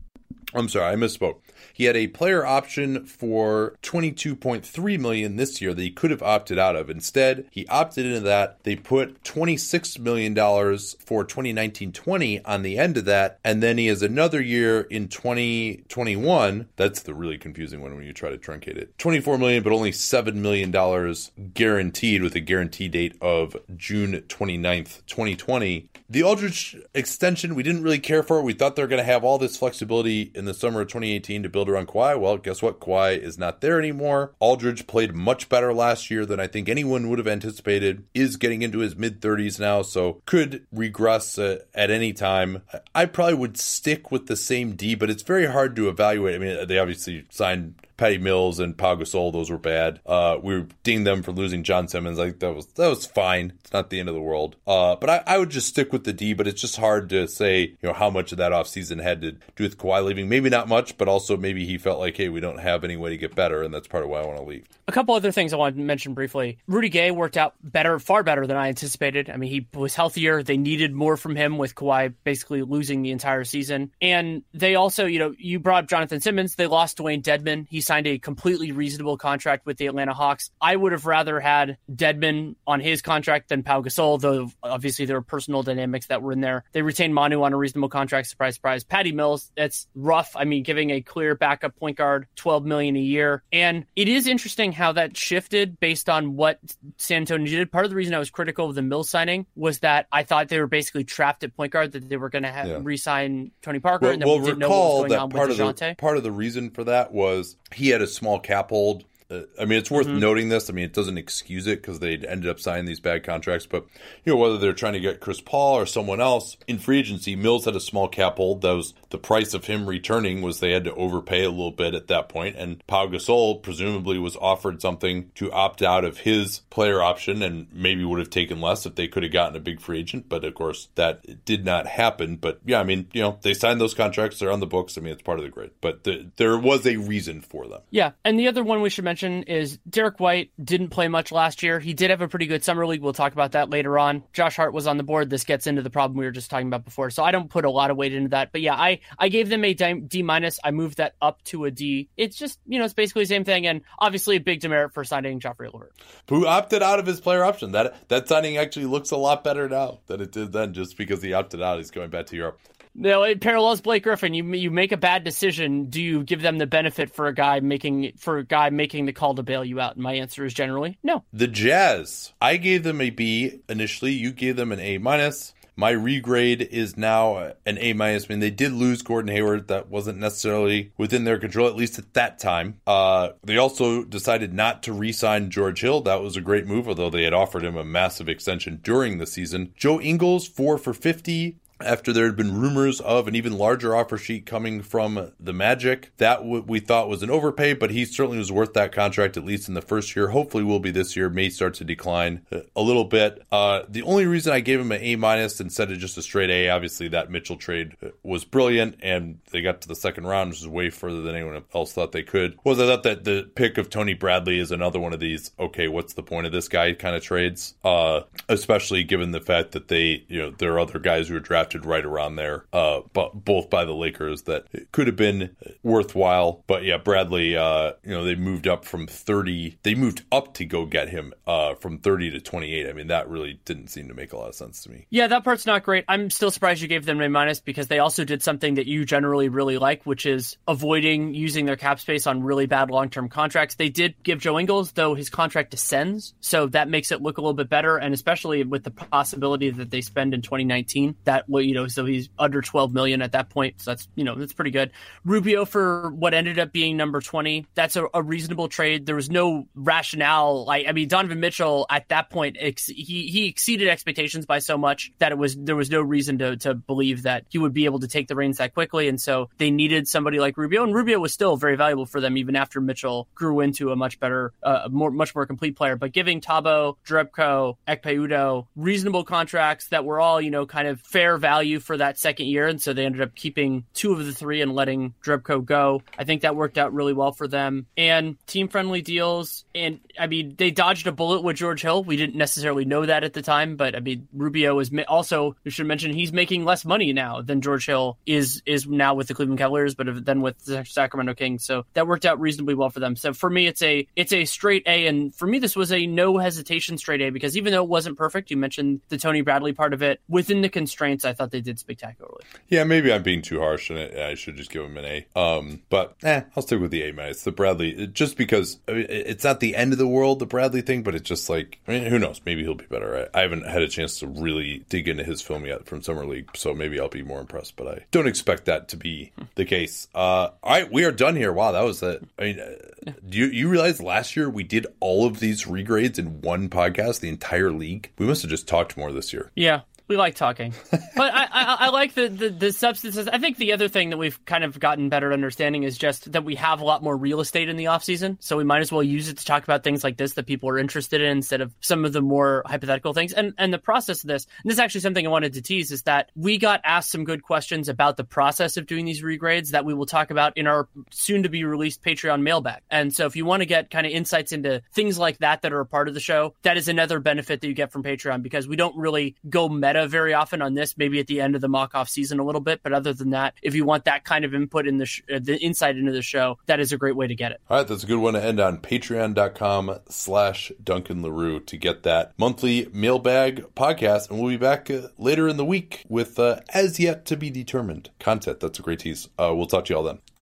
I'm sorry, I misspoke. He had a player option for 22.3 million this year that he could have opted out of. Instead, he opted into that. They put 26 million dollars for 2019-20 on the end of that, and then he has another year in 2021. That's the really confusing one when you try to truncate it. 24 million, but only 7 million dollars guaranteed with a guarantee date of June 29th, 2020. The Aldridge extension, we didn't really care for. We thought they were going to have all this flexibility in the summer of 2018 to build around Kawhi. Well, guess what? Kawhi is not there anymore. Aldridge played much better last year than I think anyone would have anticipated. Is getting into his mid 30s now, so could regress uh, at any time. I probably would stick with the same D, but it's very hard to evaluate. I mean, they obviously signed Patty Mills and Pau Gasol, those were bad. Uh, we dinged them for losing John Simmons. Like that was that was fine. It's not the end of the world. Uh, but I, I would just stick with the D. But it's just hard to say, you know, how much of that offseason had to do with Kawhi leaving. Maybe not much, but also maybe he felt like, hey, we don't have any way to get better, and that's part of why I want to leave. A couple other things I wanted to mention briefly. Rudy Gay worked out better, far better than I anticipated. I mean, he was healthier. They needed more from him with Kawhi basically losing the entire season. And they also, you know, you brought up Jonathan Simmons. They lost Dewayne Dedmon. He signed a completely reasonable contract with the Atlanta Hawks. I would have rather had Dedmon on his contract than Pau Gasol, though obviously there were personal dynamics that were in there. They retained Manu on a reasonable contract. Surprise, surprise. Patty Mills, that's rough. I mean, giving a clear backup point guard 12 million a year. And it is interesting how that shifted based on what San Antonio did. Part of the reason I was critical of the Mills signing was that I thought they were basically trapped at point guard, that they were going to have yeah. re-sign Tony Parker, well, and then well, we didn't know what was going on part with Dejounte. Of the, part of the reason for that was he had a small cap hold uh, I mean, it's worth mm-hmm. noting this. I mean, it doesn't excuse it because they ended up signing these bad contracts. But you know, whether they're trying to get Chris Paul or someone else in free agency, Mills had a small cap hold. That was the price of him returning was they had to overpay a little bit at that point. And Pau Gasol presumably was offered something to opt out of his player option and maybe would have taken less if they could have gotten a big free agent. But of course, that did not happen. But yeah, I mean, you know, they signed those contracts. They're on the books. I mean, it's part of the grid. But the, there was a reason for them. Yeah, and the other one we should mention mention is Derrick White didn't play much last year. He did have a pretty good summer league. We'll talk about that later on. Josh Hart was on the board. This gets into the problem we were just talking about before. So I don't put a lot of weight into that. But yeah, I, I gave them a D minus. I moved that up to a D. It's just, you know, it's basically the same thing. And obviously a big demerit for signing Joffrey Lauvergne. Who opted out of his player option. That that signing actually looks a lot better now than it did then just because he opted out. He's going back to Europe. No, it parallels Blake Griffin. You you make a bad decision. Do you give them the benefit for a guy making for a guy making the call to bail you out? And my answer is generally no. The Jazz. I gave them a B initially. You gave them an A minus. My regrade is now an A minus. I mean, they did lose Gordon Hayward. That wasn't necessarily within their control, at least at that time. Uh, they also decided not to re-sign George Hill. That was a great move, although they had offered him a massive extension during the season. Joe Ingles, four for 50 after there had been rumors of an even larger offer sheet coming from the Magic. That w- we thought was an overpay, but he certainly was worth that contract at least in the first year. Hopefully, will be this year. May start to decline a little bit. Uh, the only reason I gave him an A minus instead of just a straight A, obviously that Mitchell trade was brilliant, and they got to the second round, which is way further than anyone else thought they could. Was I thought that the pick of Tony Bradley is another one of these? Okay, what's the point of this guy? Kind of trades, uh, especially given the fact that they, you know, there are other guys who are drafted drafted right around there, uh, but both by the Lakers that it could have been worthwhile. But yeah, Bradley, uh, you know, they moved up from 30, they moved up to go get him uh, from 30 to 28. I mean, that really didn't seem to make a lot of sense to me. Yeah, that part's not great. I'm still surprised you gave them a minus because they also did something that you generally really like, which is avoiding using their cap space on really bad long term contracts. They did give Joe Ingles, though his contract descends, so that makes it look a little bit better, and especially with the possibility that they spend in 2019, that will you know, so he's under 12 million at that point. So that's, you know, that's pretty good. Rubio for what ended up being number 20. That's a, a reasonable trade. There was no rationale. Like, I mean, Donovan Mitchell at that point, ex- he, he exceeded expectations by so much that it was, there was no reason to, to believe that he would be able to take the reins that quickly. And so they needed somebody like Rubio and Rubio was still very valuable for them even after Mitchell grew into a much better, uh, more, much more complete player. But giving Thabo, Jerebko, Ekpe Udoh reasonable contracts that were all, you know, kind of fair value for that second year, and so they ended up keeping two of the three and letting Jerebko go. I think that worked out really well for them. And team friendly deals, and I mean, they dodged a bullet with George Hill. We didn't necessarily know that at the time, but I mean, Rubio is also. We should mention he's making less money now than George Hill is is now with the Cleveland Cavaliers, but then with the Sacramento Kings. So that worked out reasonably well for them. So for me, it's a it's a straight A, and for me, this was a no hesitation straight A because even though it wasn't perfect, you mentioned the Tony Bradley part of it within the constraints. I thought they did spectacularly. Yeah, maybe I'm being too harsh, and I should just give him an A. Um, but eh, I'll stick with the A minus. The Bradley, just because I mean, it's not the end of the world, the Bradley thing, but it's just like I mean, who knows? Maybe he'll be better. I, I haven't had a chance to really dig into his film yet from summer league, so maybe I'll be more impressed. But I don't expect that to be the case. Uh, all right, we are done here. Wow, that was a. I mean, uh, do you you realize last year we did all of these regrades in one podcast, the entire league? We must have just talked more this year. Yeah, we like talking, but I, I, I, like the, the, the substances. I think the other thing that we've kind of gotten better understanding is just that we have a lot more real estate in the off season, so we might as well use it to talk about things like this that people are interested in instead of some of the more hypothetical things. And and the process of this, and this is actually something I wanted to tease, is that we got asked some good questions about the process of doing these regrades that we will talk about in our soon to be released Patreon mailbag. And so if you want to get kind of insights into things like that that are a part of the show, that is another benefit that you get from Patreon because we don't really go meta very often on this. Maybe at the end of the mock off season a little bit, but other than that, if you want that kind of input in the sh- uh, the insight into the show, that is a great way to get it. All right, that's a good one to end on. Patreon.com slash Duncan Leroux to get that monthly mailbag podcast, and we'll be back uh, later in the week with uh, as yet to be determined content. That's a great tease. Uh, we'll talk to you all then.